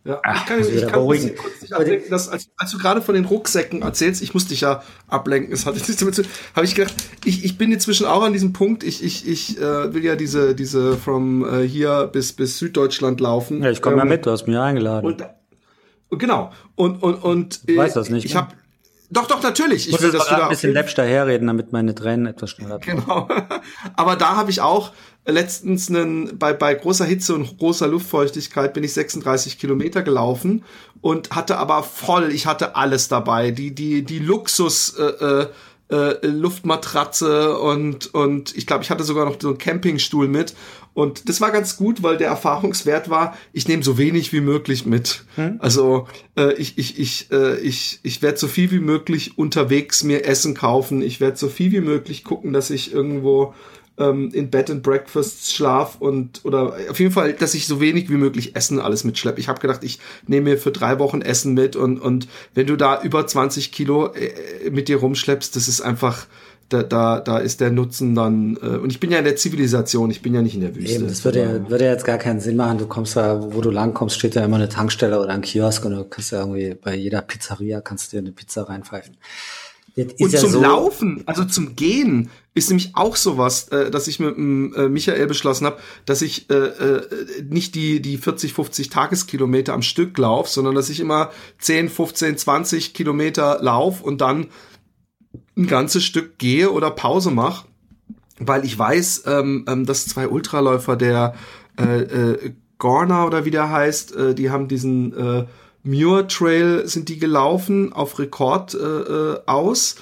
Ja, Ach, ich kann, ich kann kurz nicht ablenken, dass, als, als du gerade von den Rucksäcken erzählst, ich musste dich ja ablenken, es hatte nichts damit zu habe ich gedacht, ich, ich bin inzwischen auch an diesem Punkt, ich, ich, ich äh, will ja diese, diese from äh, hier bis, bis Süddeutschland laufen. Ja, ich komme ähm, ja mit, du hast mich eingeladen. Und, genau, und, und, und ich weiß das nicht. Ich habe Doch, doch, natürlich. Ich will, dass du da ein bisschen läppsch daherreden, damit meine Tränen etwas schneller Genau. [laughs] Aber da habe ich auch letztens einen, bei, bei großer Hitze und großer Luftfeuchtigkeit bin ich 36 Kilometer gelaufen und hatte aber voll, ich hatte alles dabei. Die, die, die Luxus, äh, äh, Luftmatratze und, und ich glaube, ich hatte sogar noch so einen Campingstuhl mit. Und das war ganz gut, weil der Erfahrungswert war, ich nehme so wenig wie möglich mit. Hm? Also äh, ich, ich, ich, äh, ich, ich werde so viel wie möglich unterwegs mir Essen kaufen. Ich werde so viel wie möglich gucken, dass ich irgendwo ähm, in Bed and Breakfast schlaf und oder auf jeden Fall, dass ich so wenig wie möglich Essen alles mitschleppe. Ich habe gedacht, ich nehme mir für drei Wochen Essen mit und und wenn du da über 20 Kilo äh, mit dir rumschleppst, das ist einfach da, da, da ist der Nutzen dann, äh, und ich bin ja in der Zivilisation, ich bin ja nicht in der Wüste. Eben, das würde ja, würde ja jetzt gar keinen Sinn machen. Du kommst da, wo du langkommst, steht ja immer eine Tankstelle oder ein Kiosk und du kannst ja irgendwie bei jeder Pizzeria kannst du dir eine Pizza reinpfeifen. Und ja zum so. Laufen, also zum Gehen, ist nämlich auch sowas, äh, dass ich mit äh, Michael beschlossen habe, dass ich äh, äh, nicht die die 40, 50 Tageskilometer am Stück lauf, sondern dass ich immer 10, 15, 20 Kilometer lauf und dann ein ganzes Stück gehe oder Pause mache, weil ich weiß, ähm, ähm, dass zwei Ultraläufer, der äh, äh, Gorner oder wie der heißt, äh, die haben diesen äh, Muir Trail sind die gelaufen auf Rekord äh, äh aus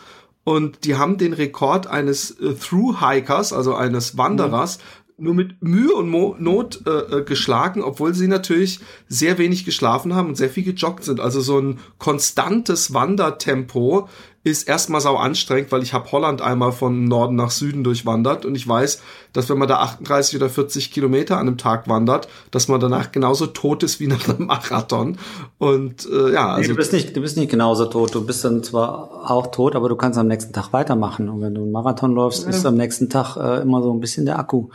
und die haben den Rekord eines äh, Through-Hikers, also eines Wanderers, mhm. nur mit Mühe und Mo Not äh, äh, geschlagen, obwohl sie natürlich sehr wenig geschlafen haben und sehr viel gejoggt sind. Also so ein konstantes Wandertempo ist erstmal sau anstrengend, weil ich habe Holland einmal von Norden nach Süden durchwandert und ich weiß, dass wenn man da 38 oder 40 Kilometer an einem Tag wandert, dass man danach genauso tot ist wie nach einem Marathon. Und äh, ja, also nee, du bist nicht, du bist nicht genauso tot. Du bist dann zwar auch tot, aber du kannst am nächsten Tag weitermachen. Und wenn du einen Marathon läufst, ja. ist am nächsten Tag äh, immer so ein bisschen der Akku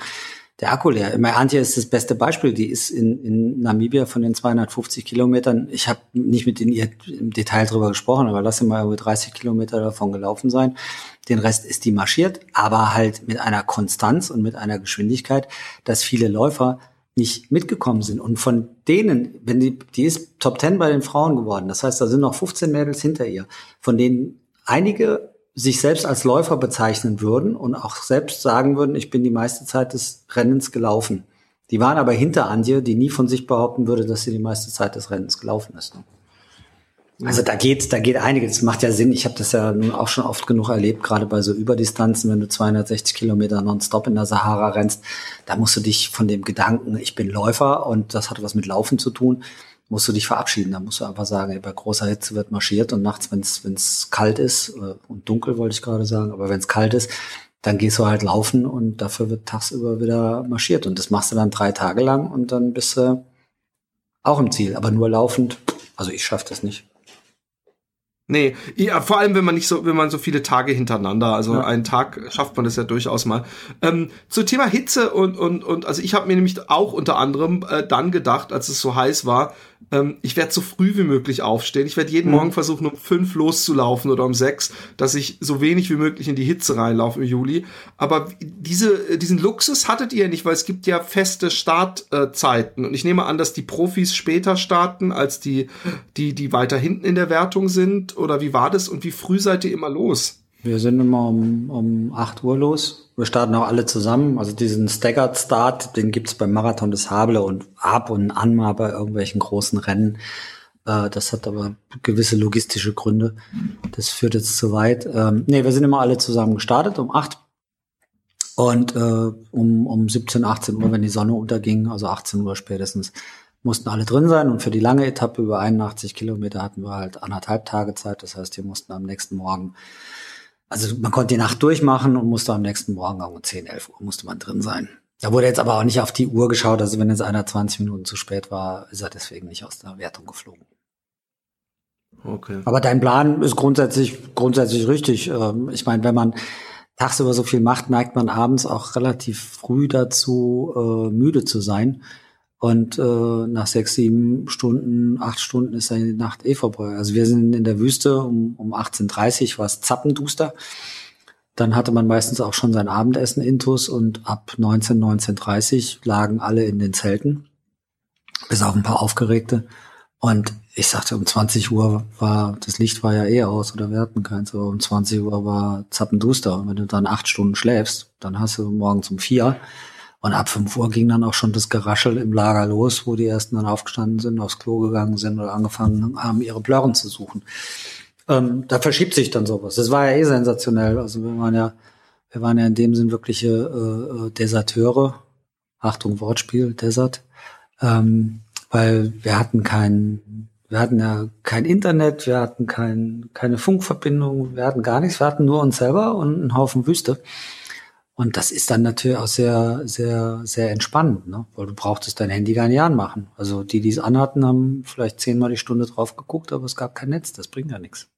der Akku leer. Meine Antje ist das beste Beispiel. Die ist in, in Namibia von den 250 Kilometern. Ich habe nicht mit ihr im Detail drüber gesprochen, aber lass sie mal über 30 Kilometer davon gelaufen sein. Den Rest ist die marschiert, aber halt mit einer Konstanz und mit einer Geschwindigkeit, dass viele Läufer nicht mitgekommen sind. Und von denen, wenn die, die ist Top 10 bei den Frauen geworden. Das heißt, da sind noch 15 Mädels hinter ihr, von denen einige sich selbst als Läufer bezeichnen würden und auch selbst sagen würden, ich bin die meiste Zeit des Rennens gelaufen. Die waren aber hinter Antje, die nie von sich behaupten würde, dass sie die meiste Zeit des Rennens gelaufen ist. Also da geht, da geht einiges. Das macht ja Sinn. Ich habe das ja nun auch schon oft genug erlebt, gerade bei so Überdistanzen, wenn du 260 Kilometer nonstop in der Sahara rennst, da musst du dich von dem Gedanken, ich bin Läufer und das hat was mit Laufen zu tun, musst du dich verabschieden. Da musst du einfach sagen, bei großer Hitze wird marschiert und nachts, wenn es kalt ist, äh, und dunkel wollte ich gerade sagen, aber wenn es kalt ist, dann gehst du halt laufen und dafür wird tagsüber wieder marschiert. Und das machst du dann drei Tage lang und dann bist du auch im Ziel. Aber nur laufend, also ich schaff das nicht. Nee, ja, vor allem wenn man nicht so, wenn man so viele Tage hintereinander, also ja. einen Tag schafft man das ja durchaus mal. Ähm, zu Thema Hitze und und und also ich habe mir nämlich auch unter anderem äh, dann gedacht, als es so heiß war, ähm, ich werde so früh wie möglich aufstehen. Ich werde jeden mhm. Morgen versuchen, um fünf loszulaufen oder um sechs, dass ich so wenig wie möglich in die Hitze reinlaufe im Juli. Aber diese, diesen Luxus hattet ihr nicht, weil es gibt ja feste Startzeiten. Und ich nehme an, dass die Profis später starten als die, die, die weiter hinten in der Wertung sind. Oder wie war das und wie früh seid ihr immer los? Wir sind immer um, um 8 Uhr los. Wir starten auch alle zusammen. Also diesen Staggered Start, den gibt's beim Marathon des Hable und ab und an mal bei irgendwelchen großen Rennen. Äh, das hat aber gewisse logistische Gründe. Das führt jetzt zu weit. Ähm, nee, wir sind immer alle zusammen gestartet um 8 und äh, um, um 17, 18 Uhr, wenn die Sonne unterging, also 18 Uhr spätestens, mussten alle drin sein. Und für die lange Etappe über 81 Kilometer hatten wir halt anderthalb Tage Zeit. Das heißt, wir mussten am nächsten Morgen also man konnte die Nacht durchmachen und musste am nächsten Morgen um 10, 11 Uhr musste man drin sein. Da wurde jetzt aber auch nicht auf die Uhr geschaut. Also wenn jetzt einer 20 Minuten zu spät war, ist er deswegen nicht aus der Wertung geflogen. Okay. Aber dein Plan ist grundsätzlich, grundsätzlich richtig. Ähm, ich meine, wenn man tagsüber so viel macht, neigt man abends auch relativ früh dazu, äh, müde zu sein. Und äh, nach sechs, sieben Stunden, acht Stunden ist die Nacht eh vorbei. Also wir sind in der Wüste um, um 18.30 war es zappenduster. Dann hatte man meistens auch schon sein Abendessen intus und ab 19, 19.30 lagen alle in den Zelten. Bis auf ein paar Aufgeregte. Und ich sagte, um 20 Uhr war, das Licht war ja eh aus oder wir hatten keins, aber um 20 Uhr war zappenduster. Und wenn du dann acht Stunden schläfst, dann hast du morgens um vier. Und ab fünf Uhr ging dann auch schon das Geraschel im Lager los, wo die ersten dann aufgestanden sind, aufs Klo gegangen sind oder angefangen haben, ihre Plörren zu suchen. Ähm, da verschiebt sich dann sowas. Das war ja eh sensationell. Also wir waren ja, wir waren ja in dem Sinn wirkliche äh, äh Deserteure. Achtung, Wortspiel, Desert. Ähm, weil wir hatten kein, wir hatten ja kein Internet, wir hatten kein, keine Funkverbindung, wir hatten gar nichts, wir hatten nur uns selber und einen Haufen Wüste. Und das ist dann natürlich auch sehr, sehr, sehr entspannend, ne? weil du brauchtest dein Handy gar nicht anmachen. Also die, die es anhatten, haben vielleicht zehnmal die Stunde drauf geguckt, aber es gab kein Netz, das bringt ja nichts.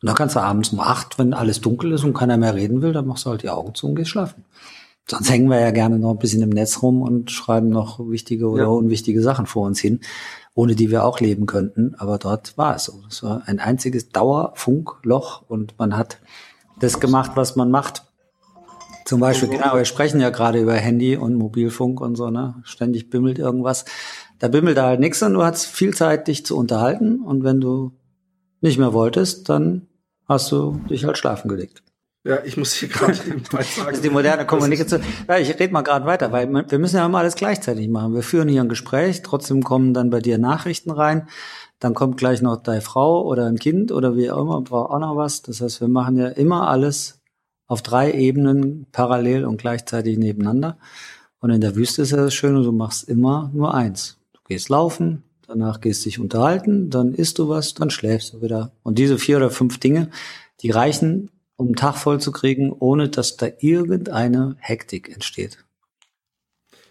Und dann kannst du abends um acht, wenn alles dunkel ist und keiner mehr reden will, dann machst du halt die Augen zu und gehst schlafen. Sonst hängen wir ja gerne noch ein bisschen im Netz rum und schreiben noch wichtige oder ja. unwichtige Sachen vor uns hin, ohne die wir auch leben könnten. Aber dort war es so. Es war ein einziges Dauerfunkloch und man hat das gemacht, was man macht zum Beispiel, genau, wir sprechen ja gerade über Handy und Mobilfunk und so, ne? Ständig bimmelt irgendwas. Da bimmelt da halt nichts und du hast viel Zeit, dich zu unterhalten. Und wenn du nicht mehr wolltest, dann hast du dich halt schlafen gelegt. Ja, ich muss hier gerade [laughs] sagen. Das ist die moderne Kommunikation. Ja, ich rede mal gerade weiter, weil wir müssen ja immer alles gleichzeitig machen. Wir führen hier ein Gespräch, trotzdem kommen dann bei dir Nachrichten rein. Dann kommt gleich noch deine Frau oder ein Kind oder wie auch immer, braucht auch noch was. Das heißt, wir machen ja immer alles auf drei Ebenen parallel und gleichzeitig nebeneinander. Und in der Wüste ist ja das Schöne, du machst immer nur eins. Du gehst laufen, danach gehst dich unterhalten, dann isst du was, dann schläfst du wieder. Und diese vier oder fünf Dinge, die reichen, um einen Tag voll zu kriegen, ohne dass da irgendeine Hektik entsteht.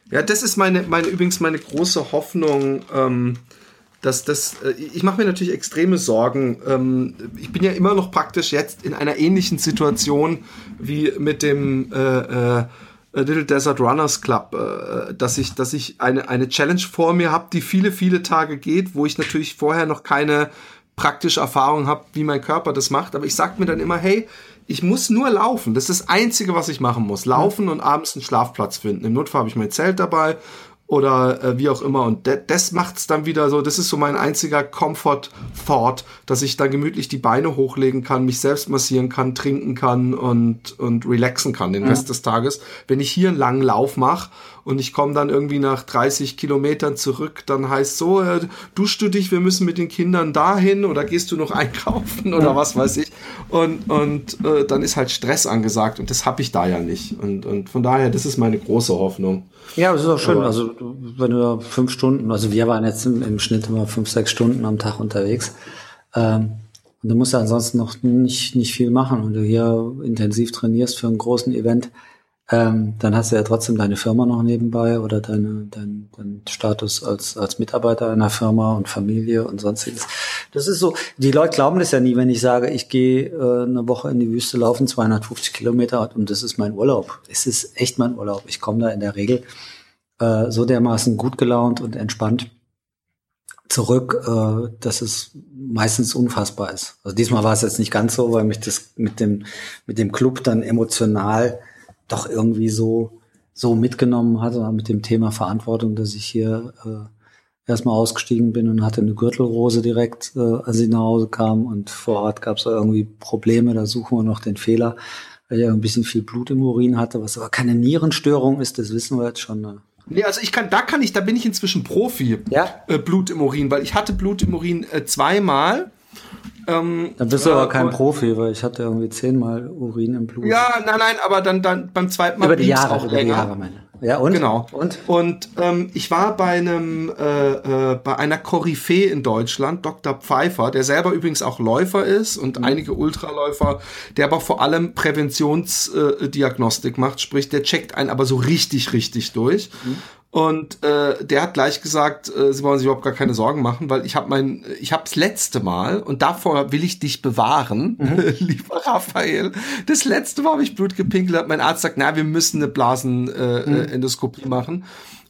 Ja, das ist meine, meine übrigens meine große Hoffnung. Ähm dass das, äh, ich mache mir natürlich extreme Sorgen. Ähm, ich bin ja immer noch praktisch jetzt in einer ähnlichen Situation wie mit dem äh, äh, Little Desert Runners Club, äh, dass ich, dass ich eine, eine Challenge vor mir habe, die viele, viele Tage geht, wo ich natürlich vorher noch keine praktische Erfahrung habe, wie mein Körper das macht. Aber ich sage mir dann immer, hey, ich muss nur laufen. Das ist das Einzige, was ich machen muss. Laufen und abends einen Schlafplatz finden. Im Notfall habe ich mein Zelt dabei oder äh, wie auch immer. Und de das macht's dann wieder so, das ist so mein einziger Comfort-Thought, dass ich dann gemütlich die Beine hochlegen kann, mich selbst massieren kann, trinken kann und, und relaxen kann den ja. Rest des Tages. Wenn ich hier einen langen Lauf mache und ich komme dann irgendwie nach 30 Kilometern zurück, dann heißt so, äh, duschst du dich, wir müssen mit den Kindern dahin oder gehst du noch [laughs] einkaufen oder was weiß ich. Und, und äh, dann ist halt Stress angesagt und das habe ich da ja nicht. Und, und von daher, das ist meine große Hoffnung. Ja, das ist auch schön. Aber also wenn du fünf Stunden, also wir waren jetzt im, im Schnitt immer fünf, sechs Stunden am Tag unterwegs. Ähm, und du musst ja ansonsten noch nicht, nicht viel machen. Wenn du hier intensiv trainierst für einen großen Event, ähm, dann hast du ja trotzdem deine Firma noch nebenbei oder deine, dein, dein Status als, als Mitarbeiter einer Firma und Familie und sonstiges. Das ist so, die Leute glauben das ja nie, wenn ich sage, ich gehe äh, eine Woche in die Wüste laufen, 250 Kilometer und das ist mein Urlaub. Es ist echt mein Urlaub. Ich komme da in der Regel äh, so dermaßen gut gelaunt und entspannt zurück, äh, dass es meistens unfassbar ist. Also diesmal war es jetzt nicht ganz so, weil mich das mit dem, mit dem Club dann emotional doch irgendwie so, so mitgenommen hat, mit dem Thema Verantwortung, dass ich hier äh, erstmal ausgestiegen bin und hatte eine Gürtelrose direkt, äh, als ich nach Hause kam. Und vor Ort gab es irgendwie Probleme, da suchen wir noch den Fehler, weil ich ein bisschen viel Blut im Urin hatte, was aber keine Nierenstörung ist, das wissen wir jetzt schon. Ne? Nee, also ich kann, da kann ich, da bin ich inzwischen Profi. Ja. Äh, Blut im Urin, weil ich hatte Blut im Urin äh, zweimal ähm, dann bist du aber kein Profi, weil ich hatte irgendwie zehnmal Urin im Blut. Ja, nein, nein, aber dann, dann beim zweiten Mal über die Jahre, auch über länger. die Jahre meine. Ja und genau und und ähm, ich war bei einem äh, äh, bei einer Koryphäe in Deutschland, Dr. Pfeiffer, der selber übrigens auch Läufer ist und mhm. einige Ultraläufer, der aber vor allem Präventionsdiagnostik äh, macht, sprich der checkt einen aber so richtig richtig durch. Mhm. Und äh, der hat gleich gesagt, äh, sie wollen sich überhaupt gar keine Sorgen machen, weil ich habe mein, ich habe das letzte Mal und davor will ich dich bewahren, mhm. [laughs] lieber Raphael. Das letzte Mal habe ich Blut gepinkelt, mein Arzt sagt, na, wir müssen eine Blasenendoskopie äh, mhm. machen.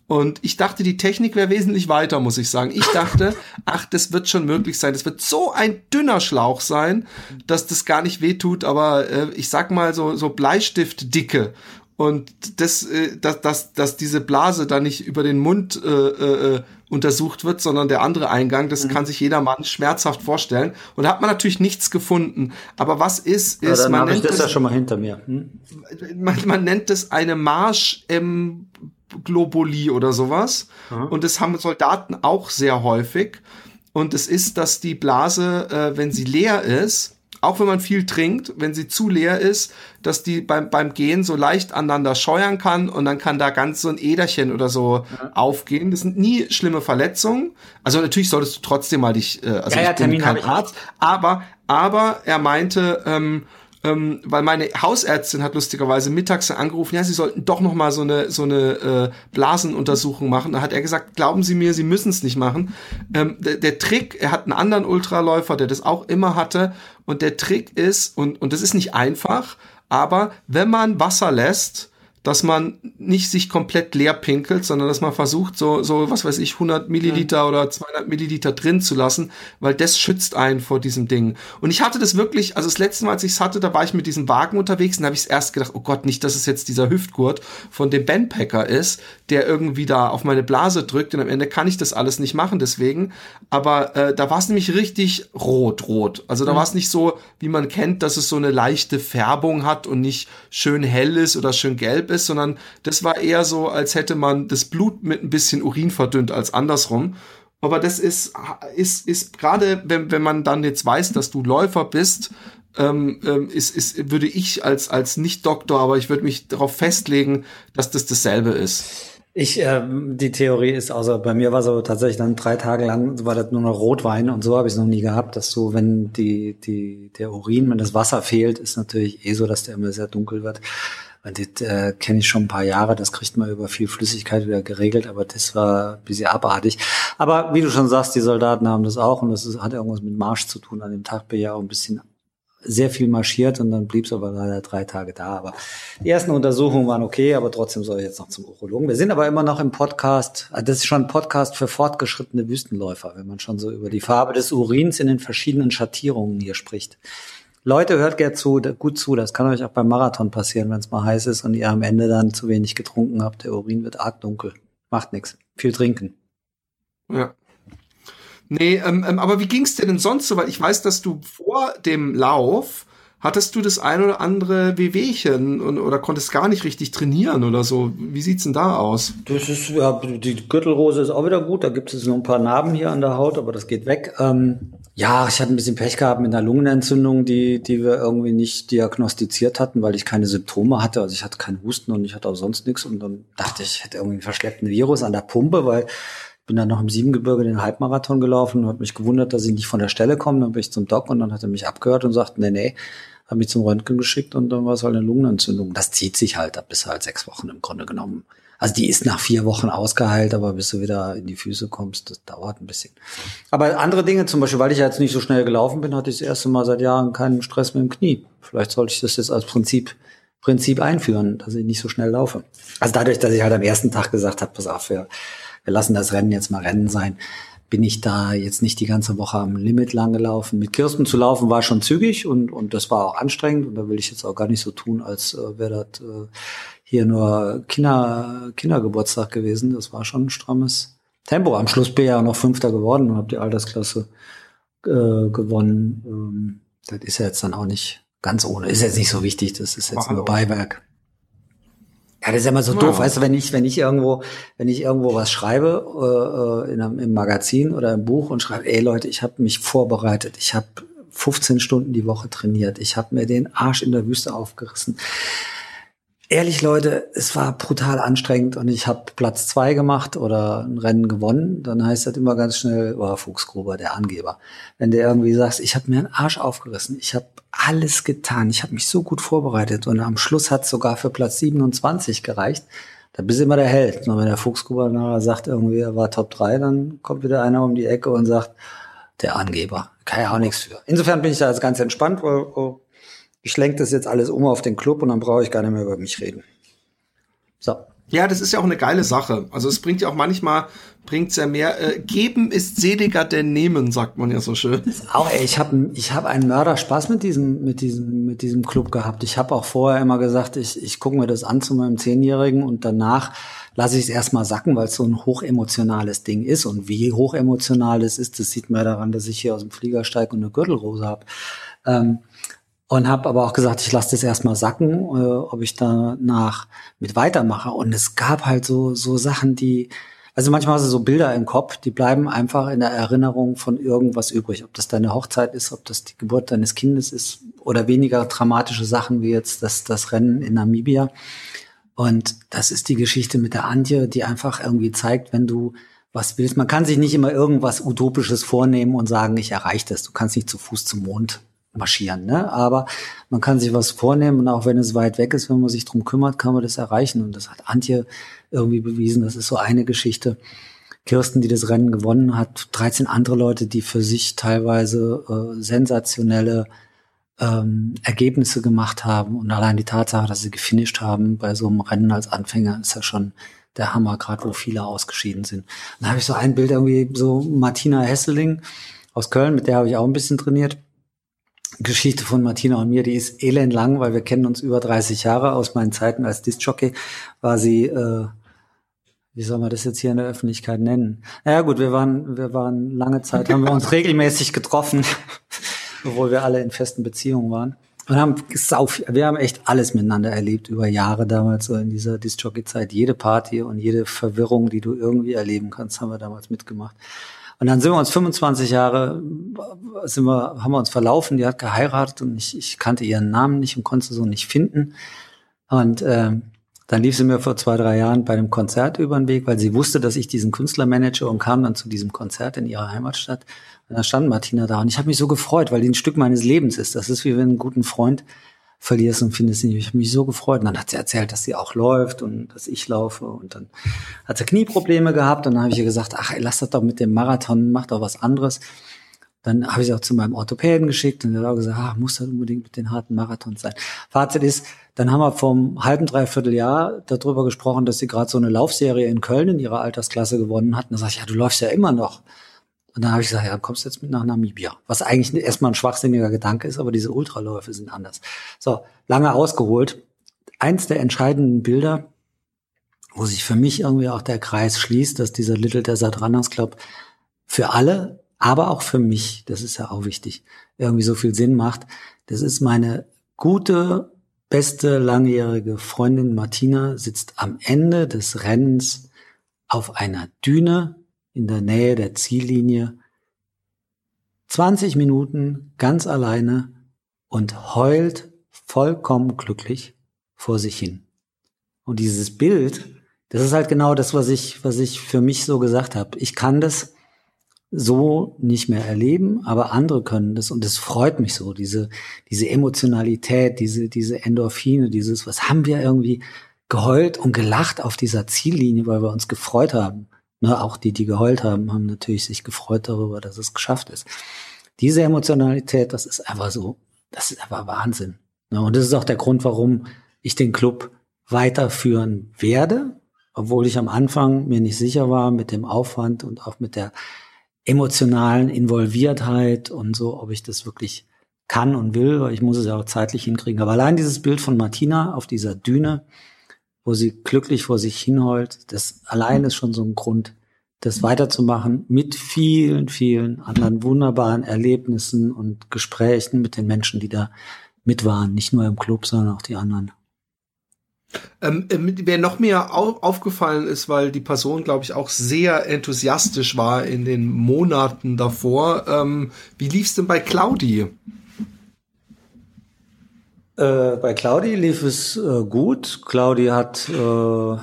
Und ich dachte, die Technik wäre wesentlich weiter, muss ich sagen. Ich dachte, [laughs] ach, das wird schon möglich sein. Das wird so ein dünner Schlauch sein, dass das gar nicht wehtut. Aber äh, ich sag mal so so Bleistiftdicke und das, äh, dass, dass, dass diese Blase da nicht über den Mund äh, äh, untersucht wird, sondern der andere Eingang, das mhm. kann sich jedermann schmerzhaft vorstellen. Und da hat man natürlich nichts gefunden. Aber was ist, ist, ja, man nennt das ja schon mal hinter mir. Hm? Man, man nennt es eine Marsch im Globuli oder sowas. Mhm. Und das haben Soldaten auch sehr häufig. Und es ist, dass die Blase, äh, wenn sie leer ist, auch wenn man viel trinkt, wenn sie zu leer ist, dass die beim, beim Gehen so leicht aneinander scheuern kann und dann kann da ganz so ein Äderchen oder so ja. aufgehen. Das sind nie schlimme Verletzungen. Also natürlich solltest du trotzdem mal dich, äh, also ja, ja, ich bin Termin kein Arzt, aber, aber er meinte, ähm, ähm, weil meine Hausärztin hat lustigerweise mittags angerufen, ja, sie sollten doch noch mal so eine so eine äh, Blasenuntersuchung machen. Da hat er gesagt, glauben Sie mir, Sie müssen es nicht machen. Ähm, der, der Trick, er hat einen anderen Ultraläufer, der das auch immer hatte, und der Trick ist und und das ist nicht einfach, aber wenn man Wasser lässt dass man nicht sich komplett leer pinkelt, sondern dass man versucht, so, so, was weiß ich, 100 Milliliter ja. oder 200 Milliliter drin zu lassen, weil das schützt einen vor diesem Ding. Und ich hatte das wirklich, also das letzte Mal, als ich es hatte, da war ich mit diesem Wagen unterwegs und da habe ich erst gedacht, oh Gott, nicht, dass es jetzt dieser Hüftgurt von dem Bandpacker ist, der irgendwie da auf meine Blase drückt und am Ende kann ich das alles nicht machen deswegen. Aber äh, da war es nämlich richtig rot, rot. Also da mhm. war es nicht so, wie man kennt, dass es so eine leichte Färbung hat und nicht schön hell ist oder schön gelb ist, sondern das war eher so, als hätte man das Blut mit ein bisschen Urin verdünnt als andersrum. Aber das ist, ist, ist gerade, wenn, wenn man dann jetzt weiß, dass du Läufer bist, ähm, ähm, ist, ist, würde ich als, als Nicht-Doktor, aber ich würde mich darauf festlegen, dass das dasselbe ist. Ich, äh, die Theorie ist, also bei mir war so tatsächlich dann drei Tage lang, war das nur noch Rotwein und so habe ich es noch nie gehabt, dass du, wenn die, die, der Urin, wenn das Wasser fehlt, ist natürlich eh so, dass der immer sehr dunkel wird. Und das äh, kenne ich schon ein paar Jahre, das kriegt man über viel Flüssigkeit wieder geregelt, aber das war ein bisschen abartig. Aber wie du schon sagst, die Soldaten haben das auch und das ist, hat irgendwas mit Marsch zu tun. An dem Tag bin ich auch ein bisschen sehr viel marschiert und dann blieb es aber leider drei Tage da. Aber die ersten Untersuchungen waren okay, aber trotzdem soll ich jetzt noch zum Urologen. Wir sind aber immer noch im Podcast. Ah, das ist schon ein Podcast für fortgeschrittene Wüstenläufer, wenn man schon so über die Farbe des Urins in den verschiedenen Schattierungen hier spricht. Leute, hört gerne zu, gut zu. Das kann euch auch beim Marathon passieren, wenn es mal heiß ist und ihr am Ende dann zu wenig getrunken habt. Der Urin wird arg dunkel. Macht nichts. Viel trinken. Ja. Nee, ähm, ähm, aber wie ging's dir denn sonst so? Weil ich weiß, dass du vor dem Lauf hattest du das ein oder andere Wehwehchen und, oder konntest gar nicht richtig trainieren oder so. Wie sieht's denn da aus? Das ist, ja, die Gürtelrose ist auch wieder gut. Da gibt es noch ein paar Narben hier an der Haut, aber das geht weg. Ähm, ja, ich hatte ein bisschen Pech gehabt mit einer Lungenentzündung, die, die wir irgendwie nicht diagnostiziert hatten, weil ich keine Symptome hatte. Also ich hatte keinen Husten und ich hatte auch sonst nichts. Und dann dachte ich, ich hätte irgendwie einen verschleppten Virus an der Pumpe, weil bin dann noch im Siebengebirge den Halbmarathon gelaufen und habe mich gewundert, dass ich nicht von der Stelle komme. Dann bin ich zum Doc und dann hat er mich abgehört und sagt, nee, nee, habe mich zum Röntgen geschickt und dann war es halt eine Lungenentzündung. Das zieht sich halt, bist du halt sechs Wochen im Grunde genommen. Also die ist nach vier Wochen ausgeheilt, aber bis du wieder in die Füße kommst, das dauert ein bisschen. Aber andere Dinge, zum Beispiel, weil ich jetzt nicht so schnell gelaufen bin, hatte ich das erste Mal seit Jahren keinen Stress mit dem Knie. Vielleicht sollte ich das jetzt als Prinzip Prinzip einführen, dass ich nicht so schnell laufe. Also dadurch, dass ich halt am ersten Tag gesagt habe, pass auf, wir wir lassen das Rennen jetzt mal Rennen sein, bin ich da jetzt nicht die ganze Woche am Limit lang gelaufen. Mit Kirsten zu laufen war schon zügig und, und das war auch anstrengend und da will ich jetzt auch gar nicht so tun, als äh, wäre das äh, hier nur Kinder, Kindergeburtstag gewesen. Das war schon ein strammes Tempo. Am Schluss bin ich ja noch Fünfter geworden und habe die Altersklasse äh, gewonnen. Ähm, das ist ja jetzt dann auch nicht ganz ohne. Ist jetzt nicht so wichtig, das ist jetzt nur Beiwerk. Ja, das ist ja immer so ja. doof, weißt du, wenn ich, wenn ich irgendwo, wenn ich irgendwo was schreibe, äh, in einem, im Magazin oder im Buch und schreibe, ey Leute, ich habe mich vorbereitet, ich habe 15 Stunden die Woche trainiert, ich habe mir den Arsch in der Wüste aufgerissen Ehrlich, Leute, es war brutal anstrengend und ich habe Platz zwei gemacht oder ein Rennen gewonnen, dann heißt das immer ganz schnell, oh, Fuchsgruber, der Angeber. Wenn der irgendwie sagt, ich habe mir einen Arsch aufgerissen, ich habe alles getan, ich habe mich so gut vorbereitet und am Schluss hat sogar für Platz 27 gereicht, da bist du immer der Held. Und wenn der Fuchsgruber nachher sagt, irgendwie er war Top 3, dann kommt wieder einer um die Ecke und sagt, der Angeber, kann ja auch nichts für. Insofern bin ich da jetzt ganz entspannt, weil oh, ich lenke das jetzt alles um auf den Club und dann brauche ich gar nicht mehr über mich reden. So. Ja, das ist ja auch eine geile Sache. Also es bringt ja auch manchmal, bringt's ja mehr. Äh, geben ist seliger denn nehmen, sagt man ja so schön. Auch ey, ich habe ich hab einen Mörder Spaß mit diesem mit diesem mit diesem Club gehabt. Ich habe auch vorher immer gesagt, ich ich gucke mir das an zu meinem Zehnjährigen und danach lasse ich es erstmal sacken, weil es so ein hochemotionales Ding ist. Und wie hochemotional es ist, das sieht man ja daran, dass ich hier aus dem Flieger steige und eine Gürtelrose habe. Ähm, und habe aber auch gesagt, ich lasse das erstmal sacken, äh, ob ich danach mit weitermache. Und es gab halt so so Sachen, die also manchmal hast du so Bilder im Kopf, die bleiben einfach in der Erinnerung von irgendwas übrig. Ob das deine Hochzeit ist, ob das die Geburt deines Kindes ist oder weniger dramatische Sachen wie jetzt das, das Rennen in Namibia. Und das ist die Geschichte mit der Antje, die einfach irgendwie zeigt, wenn du was willst. Man kann sich nicht immer irgendwas Utopisches vornehmen und sagen, ich erreiche das. Du kannst nicht zu Fuß zum Mond marschieren, ne? Aber man kann sich was vornehmen und auch wenn es weit weg ist, wenn man sich drum kümmert, kann man das erreichen. Und das hat Antje irgendwie bewiesen. Das ist so eine Geschichte. Kirsten, die das Rennen gewonnen hat, 13 andere Leute, die für sich teilweise äh, sensationelle ähm, Ergebnisse gemacht haben. Und allein die Tatsache, dass sie gefinisht haben bei so einem Rennen als Anfänger, ist ja schon der Hammer, gerade wo viele ausgeschieden sind. Dann habe ich so ein Bild irgendwie, so Martina Hesseling aus Köln, mit der habe ich auch ein bisschen trainiert Geschichte von Martina und mir, die ist elendlang, weil wir kennen uns über 30 Jahre. Aus meinen Zeiten als Disc-Jockey war sie, äh, wie soll man das jetzt hier in der Öffentlichkeit nennen? Naja gut, wir waren, wir waren lange Zeit, haben wir uns [laughs] regelmäßig getroffen, [laughs] obwohl wir alle in festen Beziehungen waren. Und haben sauf, wir haben echt alles miteinander erlebt über Jahre damals, so in dieser Disc-Jockey-Zeit. Jede Party und jede Verwirrung, die du irgendwie erleben kannst, haben wir damals mitgemacht. Und dann sind wir uns 25 Jahre, sind wir, haben wir uns verlaufen, die hat geheiratet und ich, ich kannte ihren Namen nicht und konnte sie so nicht finden. Und äh, dann lief sie mir vor zwei, drei Jahren bei einem Konzert über den Weg, weil sie wusste, dass ich diesen Künstler manage und kam dann zu diesem Konzert in ihrer Heimatstadt. Und da stand Martina da und ich habe mich so gefreut, weil die ein Stück meines Lebens ist. Das ist wie wenn ein guten Freund verlierst und findest ihn. Ich habe mich so gefreut. Und dann hat sie erzählt, dass sie auch läuft und dass ich laufe. Und dann hat sie Knieprobleme gehabt. Und dann habe ich ihr gesagt, ach, lass das doch mit dem Marathon, mach doch was anderes. Dann habe ich sie auch zu meinem Orthopäden geschickt und er hat auch gesagt, ach, muss das unbedingt mit den harten Marathons sein. Fazit ist, dann haben wir vom halben, dreiviertel Jahr darüber gesprochen, dass sie gerade so eine Laufserie in Köln in ihrer Altersklasse gewonnen hat. Und dann sage ich, ja, du läufst ja immer noch. Und dann habe ich gesagt, ja, kommst du jetzt mit nach Namibia. Was eigentlich erstmal ein schwachsinniger Gedanke ist, aber diese Ultraläufe sind anders. So, lange ausgeholt. Eins der entscheidenden Bilder, wo sich für mich irgendwie auch der Kreis schließt, dass dieser Little Desert Runners Club für alle, aber auch für mich, das ist ja auch wichtig, irgendwie so viel Sinn macht. Das ist meine gute, beste, langjährige Freundin Martina sitzt am Ende des Rennens auf einer Düne in der Nähe der Ziellinie 20 Minuten ganz alleine und heult vollkommen glücklich vor sich hin. Und dieses Bild, das ist halt genau das, was ich, was ich für mich so gesagt habe. Ich kann das so nicht mehr erleben, aber andere können das und es freut mich so, diese, diese Emotionalität, diese, diese Endorphine, dieses, was haben wir irgendwie geheult und gelacht auf dieser Ziellinie, weil wir uns gefreut haben. Ne, auch die, die geheult haben, haben natürlich sich gefreut darüber, dass es geschafft ist. Diese Emotionalität, das ist einfach so, das ist einfach Wahnsinn. Ne, und das ist auch der Grund, warum ich den Club weiterführen werde, obwohl ich am Anfang mir nicht sicher war mit dem Aufwand und auch mit der emotionalen Involviertheit und so, ob ich das wirklich kann und will, weil ich muss es ja auch zeitlich hinkriegen. Aber allein dieses Bild von Martina auf dieser Düne, wo sie glücklich vor sich hinheult. Das allein ist schon so ein Grund, das weiterzumachen mit vielen, vielen anderen wunderbaren Erlebnissen und Gesprächen mit den Menschen, die da mit waren. Nicht nur im Club, sondern auch die anderen. Ähm, ähm wer noch mehr au aufgefallen ist, weil die Person, glaube ich, auch sehr enthusiastisch war in den Monaten davor. Ähm, wie lief's denn bei Claudi? Äh, bei Claudi lief es äh, gut. Claudi hat äh,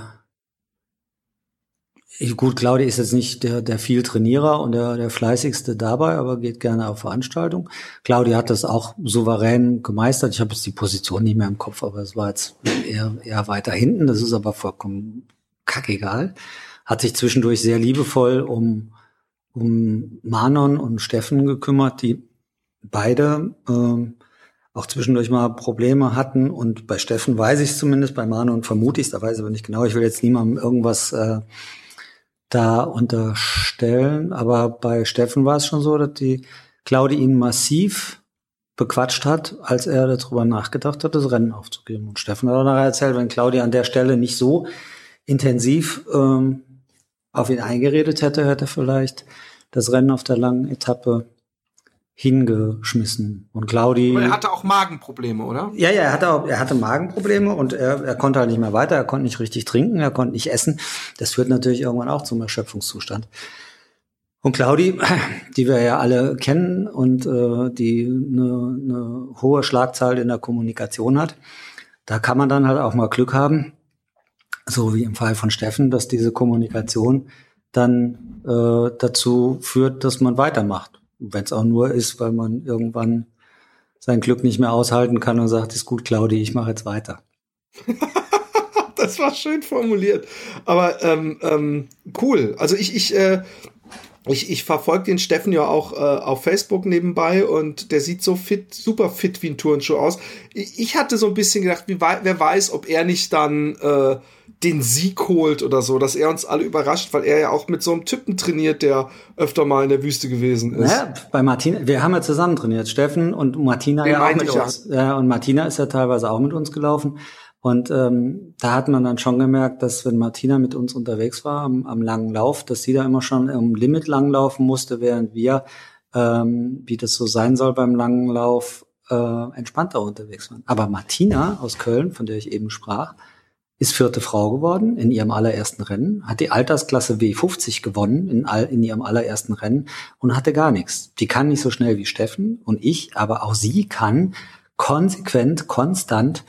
gut, Claudi ist jetzt nicht der, der viel Trainierer und der, der fleißigste dabei, aber geht gerne auf Veranstaltungen. Claudi hat das auch souverän gemeistert. Ich habe jetzt die Position nicht mehr im Kopf, aber es war jetzt eher, eher weiter hinten. Das ist aber vollkommen kackegal. Hat sich zwischendurch sehr liebevoll um, um Manon und Steffen gekümmert, die beide ähm, auch zwischendurch mal Probleme hatten. Und bei Steffen weiß ich es zumindest, bei Manu und vermute ich es, da weiß ich aber nicht genau. Ich will jetzt niemandem irgendwas äh, da unterstellen. Aber bei Steffen war es schon so, dass die Claudi ihn massiv bequatscht hat, als er darüber nachgedacht hat, das Rennen aufzugeben. Und Steffen hat auch nachher erzählt, wenn Claudia an der Stelle nicht so intensiv ähm, auf ihn eingeredet hätte, hätte er vielleicht das Rennen auf der langen Etappe hingeschmissen. Und Claudi. Aber er hatte auch Magenprobleme, oder? Ja, ja, er hatte auch, er hatte Magenprobleme und er, er konnte halt nicht mehr weiter, er konnte nicht richtig trinken, er konnte nicht essen. Das führt natürlich irgendwann auch zum Erschöpfungszustand. Und Claudi, [clears throat] die wir ja alle kennen und äh, die eine, eine hohe Schlagzahl in der Kommunikation hat, da kann man dann halt auch mal Glück haben, so wie im Fall von Steffen, dass diese Kommunikation dann äh, dazu führt, dass man weitermacht. Wenn es auch nur ist, weil man irgendwann sein Glück nicht mehr aushalten kann und sagt, ist gut, Claudi, ich mache jetzt weiter. [laughs] das war schön formuliert. Aber ähm, ähm, cool. Also ich, ich, äh, ich, ich verfolge den Steffen ja auch äh, auf Facebook nebenbei und der sieht so fit, super fit wie ein Turnschuh aus. Ich, ich hatte so ein bisschen gedacht, wie, wer weiß, ob er nicht dann äh, den Sieg holt oder so, dass er uns alle überrascht, weil er ja auch mit so einem Typen trainiert, der öfter mal in der Wüste gewesen ist. Ja, bei Martina, wir haben ja zusammen trainiert, Steffen und Martina Den ja auch mit uns. Ja. ja, und Martina ist ja teilweise auch mit uns gelaufen. Und ähm, da hat man dann schon gemerkt, dass wenn Martina mit uns unterwegs war am, am langen Lauf, dass sie da immer schon im Limit langlaufen musste, während wir, ähm, wie das so sein soll beim langen Lauf, äh, entspannter unterwegs waren. Aber Martina aus Köln, von der ich eben sprach, ist vierte Frau geworden in ihrem allerersten Rennen, hat die Altersklasse W50 gewonnen in, all, in ihrem allerersten Rennen und hatte gar nichts. Die kann nicht so schnell wie Steffen und ich, aber auch sie kann konsequent, konstant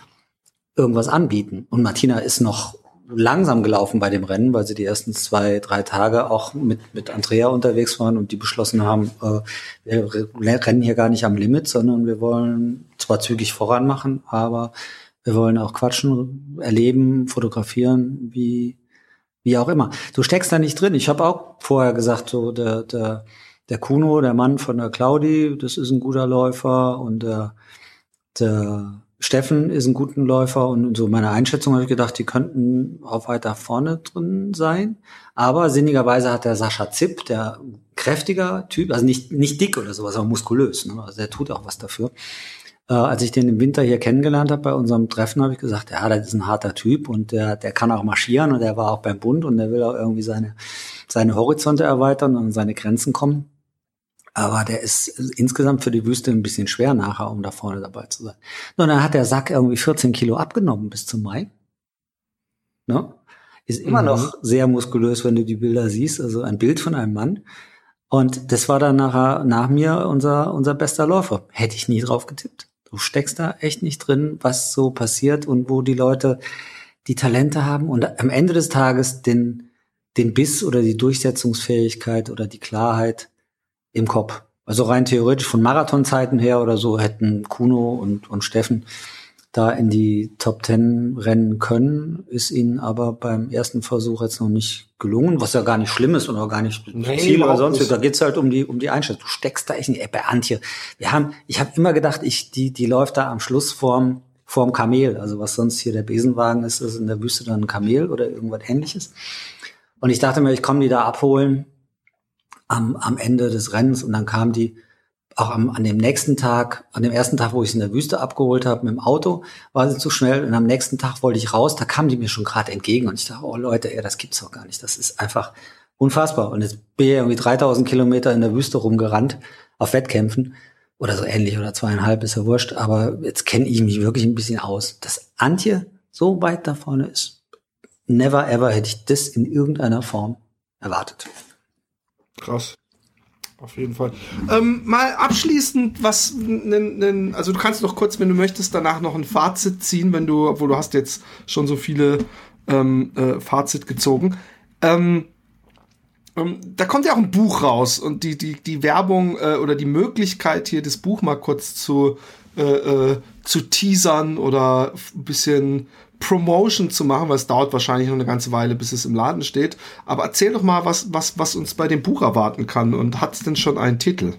irgendwas anbieten. Und Martina ist noch langsam gelaufen bei dem Rennen, weil sie die ersten zwei, drei Tage auch mit, mit Andrea unterwegs waren und die beschlossen haben, äh, wir rennen hier gar nicht am Limit, sondern wir wollen zwar zügig voran machen, aber wir wollen auch quatschen, erleben, fotografieren, wie, wie auch immer. Du steckst da nicht drin. Ich habe auch vorher gesagt, so der, der, der Kuno, der Mann von der Claudi, das ist ein guter Läufer und der, der Steffen ist ein guter Läufer und so meine Einschätzung habe ich gedacht, die könnten auch weiter vorne drin sein. Aber sinnigerweise hat der Sascha Zipp, der kräftiger Typ, also nicht, nicht dick oder sowas, aber muskulös, ne? also der tut auch was dafür. Äh, als ich den im Winter hier kennengelernt habe bei unserem Treffen, habe ich gesagt, ja, das ist ein harter Typ und der, der kann auch marschieren und der war auch beim Bund und der will auch irgendwie seine, seine Horizonte erweitern und an seine Grenzen kommen. Aber der ist insgesamt für die Wüste ein bisschen schwer nachher, um da vorne dabei zu sein. Und dann hat der Sack irgendwie 14 Kilo abgenommen bis zum Mai. Ne? Ist immer mhm. noch sehr muskulös, wenn du die Bilder siehst. Also ein Bild von einem Mann. Und das war dann nachher nach mir unser, unser bester Läufer. Hätte ich nie drauf getippt. Du steckst da echt nicht drin, was so passiert und wo die Leute die Talente haben und am Ende des Tages den, den Biss oder die Durchsetzungsfähigkeit oder die Klarheit im Kopf. Also rein theoretisch von Marathonzeiten her oder so hätten Kuno und, und Steffen da in die Top Ten rennen können, ist ihnen aber beim ersten Versuch jetzt noch nicht gelungen, was ja gar nicht schlimm ist und auch gar nicht nee, Ziel oder sonst. Nicht. Da geht's halt um die um die Einstellung. Du steckst da echt nicht. Ey, bei Antje, wir haben, ich habe immer gedacht, ich die die läuft da am Schluss vorm vorm Kamel. Also was sonst hier der Besenwagen ist, ist in der Wüste dann ein Kamel oder irgendwas Ähnliches. Und ich dachte mir, ich komme die da abholen am, am Ende des Rennens und dann kam die auch am, an dem nächsten Tag, an dem ersten Tag, wo ich sie in der Wüste abgeholt habe mit dem Auto, war sie zu schnell. Und am nächsten Tag wollte ich raus, da kam die mir schon gerade entgegen. Und ich dachte, oh Leute, ey, das gibt's doch gar nicht, das ist einfach unfassbar. Und jetzt bin ich irgendwie 3000 Kilometer in der Wüste rumgerannt auf Wettkämpfen. Oder so ähnlich oder zweieinhalb ist ja wurscht, aber jetzt kenne ich mich wirklich ein bisschen aus. Dass Antje so weit da vorne ist, never ever hätte ich das in irgendeiner Form erwartet. Krass. Auf jeden Fall. Ähm, mal abschließend, was, also du kannst noch kurz, wenn du möchtest, danach noch ein Fazit ziehen, wenn du, obwohl du hast jetzt schon so viele ähm, äh, Fazit gezogen. Ähm, ähm, da kommt ja auch ein Buch raus und die, die, die Werbung äh, oder die Möglichkeit hier das Buch mal kurz zu, äh, äh, zu teasern oder ein bisschen Promotion zu machen, weil es dauert wahrscheinlich noch eine ganze Weile, bis es im Laden steht. Aber erzähl doch mal, was, was, was uns bei dem Buch erwarten kann und hat es denn schon einen Titel?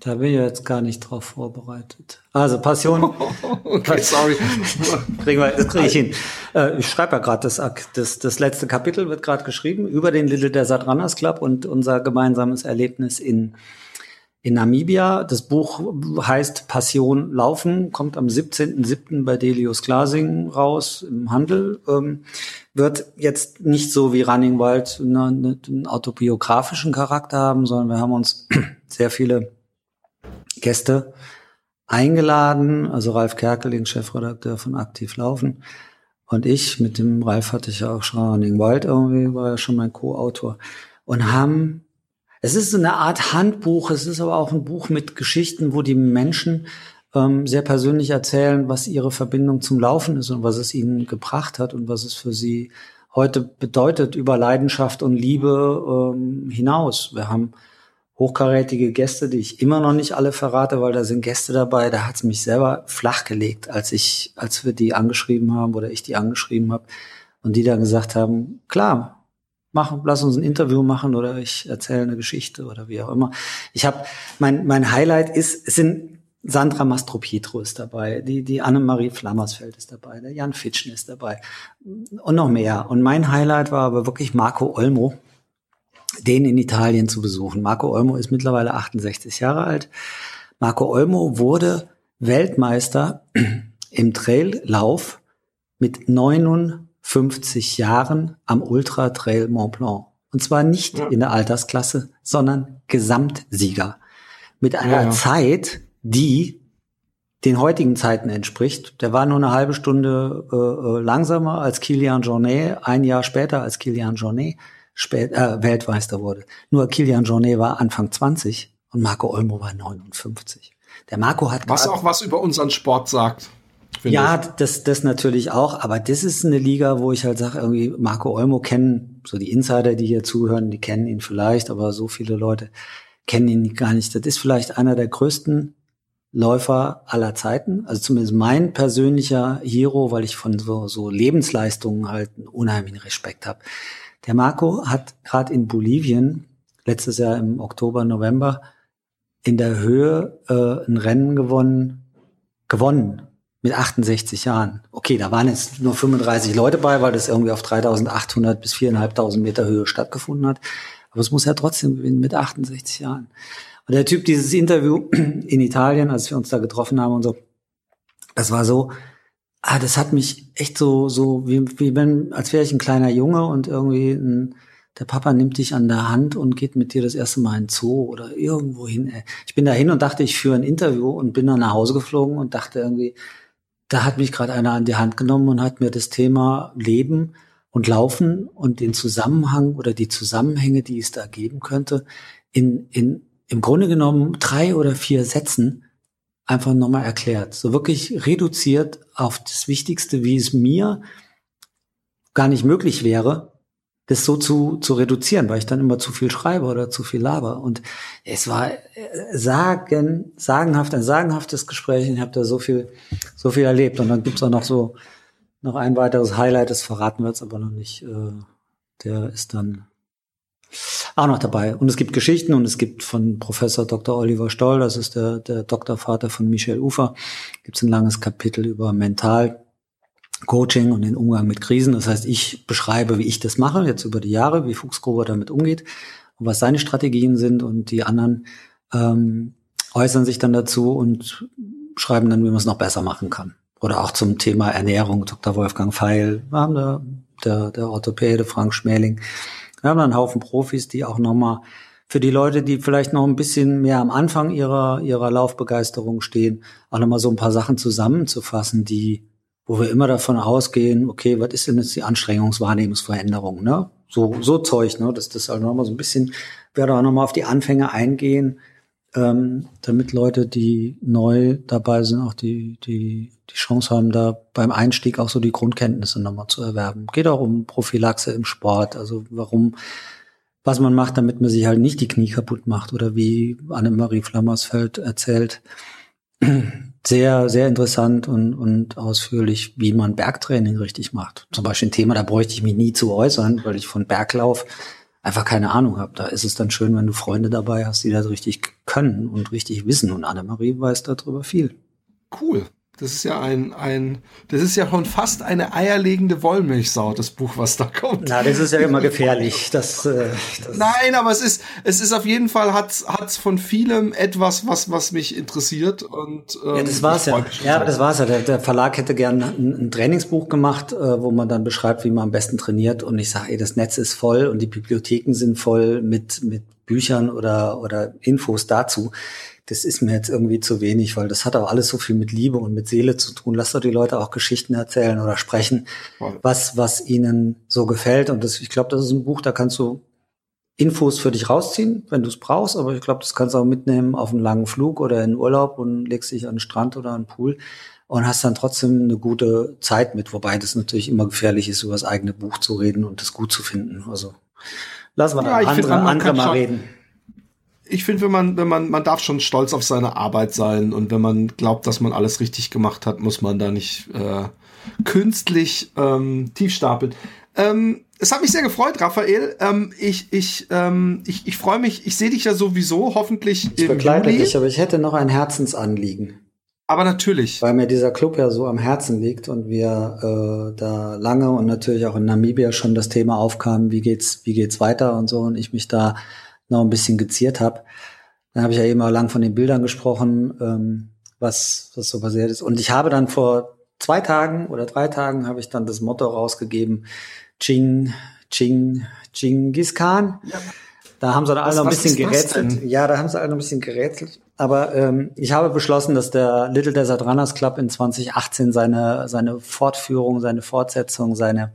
Da bin ich jetzt gar nicht drauf vorbereitet. Also Passion. [laughs] okay, sorry. [laughs] kriegen wir, das kriege ich hin. Äh, ich schreibe ja gerade das, das, das letzte Kapitel wird gerade geschrieben über den Little Desert Runners Club und unser gemeinsames Erlebnis in in Namibia. Das Buch heißt Passion Laufen, kommt am 17.07. bei Delius Glasing raus im Handel. Ähm, wird jetzt nicht so wie Running Wild eine, einen autobiografischen Charakter haben, sondern wir haben uns [clears throat] sehr viele Gäste eingeladen. Also Ralf Kerkeling, Chefredakteur von Aktiv Laufen. Und ich, mit dem Ralf hatte ich ja auch schon Running Wild irgendwie, war ja schon mein Co-Autor. Und haben es ist eine Art Handbuch, es ist aber auch ein Buch mit Geschichten, wo die Menschen ähm, sehr persönlich erzählen, was ihre Verbindung zum Laufen ist und was es ihnen gebracht hat und was es für sie heute bedeutet über Leidenschaft und Liebe ähm, hinaus. Wir haben hochkarätige Gäste, die ich immer noch nicht alle verrate, weil da sind Gäste dabei, da hat es mich selber flachgelegt, als ich, als wir die angeschrieben haben oder ich die angeschrieben habe und die dann gesagt haben, klar, machen, lass uns ein Interview machen oder ich erzähle eine Geschichte oder wie auch immer. Ich habe mein mein Highlight ist es sind Sandra Mastropietro ist dabei, die die Annemarie Flammersfeld ist dabei, der Jan Fitschen ist dabei und noch mehr. Und mein Highlight war aber wirklich Marco Olmo, den in Italien zu besuchen. Marco Olmo ist mittlerweile 68 Jahre alt. Marco Olmo wurde Weltmeister im Traillauf mit 99 50 Jahren am Ultra Trail Mont Blanc. Und zwar nicht ja. in der Altersklasse, sondern Gesamtsieger. Mit einer ja. Zeit, die den heutigen Zeiten entspricht. Der war nur eine halbe Stunde äh, äh langsamer als Kilian Jornet, ein Jahr später als Kilian Jornet spät, äh, Weltmeister wurde. Nur Kilian Jornet war Anfang 20 und Marco Olmo war 59. Der Marco hat was auch was über unseren Sport sagt. Ja, ich. das, das natürlich auch, aber das ist eine Liga, wo ich halt sage, irgendwie Marco Olmo kennen, so die Insider, die hier zuhören, die kennen ihn vielleicht, aber so viele Leute kennen ihn gar nicht. Das ist vielleicht einer der größten Läufer aller Zeiten, also zumindest mein persönlicher Hero, weil ich von so, so Lebensleistungen halt einen unheimlichen Respekt habe. Der Marco hat gerade in Bolivien letztes Jahr im Oktober, November in der Höhe äh, ein Rennen gewonnen, gewonnen mit 68 Jahren. Okay, da waren jetzt nur 35 Leute bei, weil das irgendwie auf 3800 bis 4.500 Meter Höhe stattgefunden hat. Aber es muss ja trotzdem gewinnen mit 68 Jahren. Und der Typ, dieses Interview [clears throat] in Italien, als wir uns da getroffen haben und so, das war so, ah, das hat mich echt so, so, wie, wie wenn, als wäre ich ein kleiner Junge und irgendwie ein, der Papa nimmt dich an der Hand und geht mit dir das erste Mal in den Zoo oder irgendwo hin. Ich bin da hin und dachte, ich führe ein Interview und bin dann nach Hause geflogen und dachte irgendwie, da hat mich gerade einer an die Hand genommen und hat mir das Thema Leben und Laufen und den Zusammenhang oder die Zusammenhänge, die es da geben könnte, in, in im Grunde genommen drei oder vier Sätzen einfach nochmal erklärt. So wirklich reduziert auf das Wichtigste, wie es mir gar nicht möglich wäre, das so zu, zu reduzieren, weil ich dann immer zu viel schreibe oder zu viel laber. Und es war äh, sagen, sagenhaft, ein sagenhaftes Gespräch. Ich habe da so viel, so viel erlebt. Und dann gibt's auch noch so noch ein weiteres Highlight, das verraten wir jetzt aber noch nicht. Äh, der ist dann auch noch dabei. Und es gibt Geschichten und es gibt von Professor Dr. Oliver Stoll, das ist der, der Doktorvater von Michel Ufer, gibt's ein langes Kapitel über Mental Coaching und den Umgang mit Krisen. Das heißt, ich beschreibe, wie ich das mache, jetzt über die Jahre, wie Fuchsgruber damit umgeht und was seine Strategien sind und die anderen ähm, äußern sich dann dazu und schreiben dann, wie man es noch besser machen kann. Oder auch zum Thema Ernährung, Dr. Wolfgang Feil, wir haben da der, der Orthopäde Frank Schmäling. Wir haben da einen Haufen Profis, die auch nochmal für die Leute, die vielleicht noch ein bisschen mehr am Anfang ihrer, ihrer Laufbegeisterung stehen, auch nochmal so ein paar Sachen zusammenzufassen, die wo wir immer davon ausgehen, okay, was ist denn jetzt die Anstrengungswahrnehmungsveränderung, ne? So, so Zeug, ne? Dass das halt nochmal so ein bisschen, werde auch nochmal auf die Anfänge eingehen, ähm, damit Leute, die neu dabei sind, auch die, die, die Chance haben, da beim Einstieg auch so die Grundkenntnisse nochmal zu erwerben. Geht auch um Prophylaxe im Sport, also warum, was man macht, damit man sich halt nicht die Knie kaputt macht oder wie Annemarie Flammersfeld erzählt, sehr, sehr interessant und, und ausführlich, wie man Bergtraining richtig macht. Zum Beispiel ein Thema, da bräuchte ich mich nie zu äußern, weil ich von Berglauf einfach keine Ahnung habe. Da ist es dann schön, wenn du Freunde dabei hast, die das richtig können und richtig wissen. Und Annemarie weiß darüber viel. Cool. Das ist ja ein, ein, das ist ja schon fast eine eierlegende Wollmilchsau, das Buch, was da kommt. Na, das ist ja immer gefährlich. Das, äh, das Nein, aber es ist, es ist auf jeden Fall, hat's, hat's von vielem etwas, was, was mich interessiert und, ähm, Ja, das war's ja. Ja, das war's ja. Der, der Verlag hätte gern ein, ein Trainingsbuch gemacht, äh, wo man dann beschreibt, wie man am besten trainiert und ich sage, ey, das Netz ist voll und die Bibliotheken sind voll mit, mit Büchern oder, oder Infos dazu das ist mir jetzt irgendwie zu wenig, weil das hat auch alles so viel mit Liebe und mit Seele zu tun. Lass doch die Leute auch Geschichten erzählen oder sprechen, was, was ihnen so gefällt. Und das, ich glaube, das ist ein Buch, da kannst du Infos für dich rausziehen, wenn du es brauchst, aber ich glaube, das kannst du auch mitnehmen auf einen langen Flug oder in Urlaub und legst dich an den Strand oder an den Pool und hast dann trotzdem eine gute Zeit mit, wobei das natürlich immer gefährlich ist, über das eigene Buch zu reden und das gut zu finden. Also lass mal ja, andere, andere mal reden ich finde, wenn man, wenn man, man darf schon stolz auf seine Arbeit sein und wenn man glaubt, dass man alles richtig gemacht hat, muss man da nicht äh, künstlich ähm, tief stapeln. Ähm, es hat mich sehr gefreut, Raphael. Ähm, ich ich, ähm, ich, ich freue mich, ich sehe dich ja sowieso, hoffentlich ich begleite Juli. dich, aber ich hätte noch ein Herzensanliegen. Aber natürlich. Weil mir dieser Club ja so am Herzen liegt und wir äh, da lange und natürlich auch in Namibia schon das Thema aufkam, wie geht's, wie geht's weiter und so und ich mich da noch ein bisschen geziert habe. Dann habe ich ja eben auch lang von den Bildern gesprochen, ähm, was, was so passiert ist. Und ich habe dann vor zwei Tagen oder drei Tagen habe ich dann das Motto rausgegeben, Ching, Ching, Chingis Khan. Ja. Da haben sie dann alle noch ein bisschen gerätselt. Ja, da haben sie alle noch ein bisschen gerätselt. Aber ähm, ich habe beschlossen, dass der Little Desert Runners Club in 2018 seine, seine Fortführung, seine Fortsetzung, seine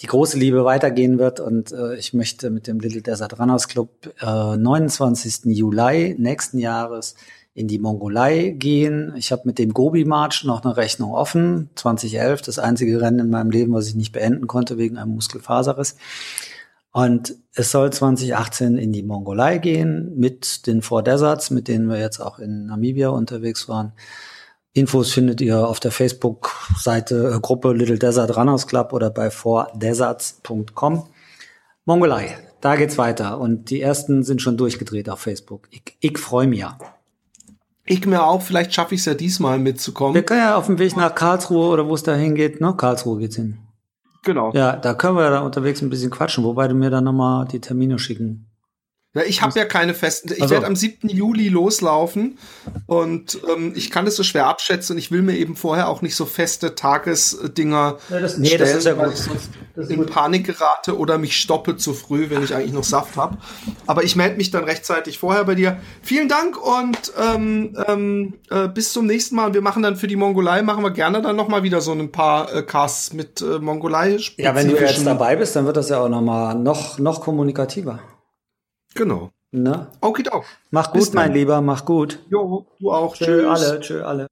die große Liebe weitergehen wird. Und äh, ich möchte mit dem Little Desert Runners Club äh, 29. Juli nächsten Jahres in die Mongolei gehen. Ich habe mit dem Gobi March noch eine Rechnung offen. 2011, das einzige Rennen in meinem Leben, was ich nicht beenden konnte wegen einem Muskelfaserriss. Und es soll 2018 in die Mongolei gehen mit den Four Deserts, mit denen wir jetzt auch in Namibia unterwegs waren. Infos findet ihr auf der Facebook-Seite äh, Gruppe Little Desert Runners Club oder bei fourdeserts.com. Mongolei, da geht's weiter. Und die ersten sind schon durchgedreht auf Facebook. Ich, ich freue mich ja. Ich mir auch, vielleicht schaffe ich es ja diesmal mitzukommen. Wir können ja auf dem Weg nach Karlsruhe oder wo es da hingeht, ne? Karlsruhe geht's hin. Genau. Ja, da können wir da unterwegs ein bisschen quatschen, wobei du mir dann nochmal die Termine schicken ich habe ja keine festen. Ich also. werde am 7. Juli loslaufen und ähm, ich kann das so schwer abschätzen und ich will mir eben vorher auch nicht so feste Tagesdinger ja, das, nee, stellen, das ist ja gut. ich in Panik gerate oder mich stoppe zu früh, wenn ich eigentlich noch Saft habe. Aber ich melde mich dann rechtzeitig vorher bei dir. Vielen Dank und ähm, ähm, äh, bis zum nächsten Mal. Wir machen dann für die Mongolei, machen wir gerne dann noch mal wieder so ein paar äh, Casts mit äh, Mongolei. Ja, wenn du jetzt dabei bist, dann wird das ja auch noch mal noch, noch kommunikativer. Genau. Ne? Okay, doch. Mach gut, mein Lieber, mach gut. Jo, du auch. Tschö, Tschüss. alle, tschö, alle.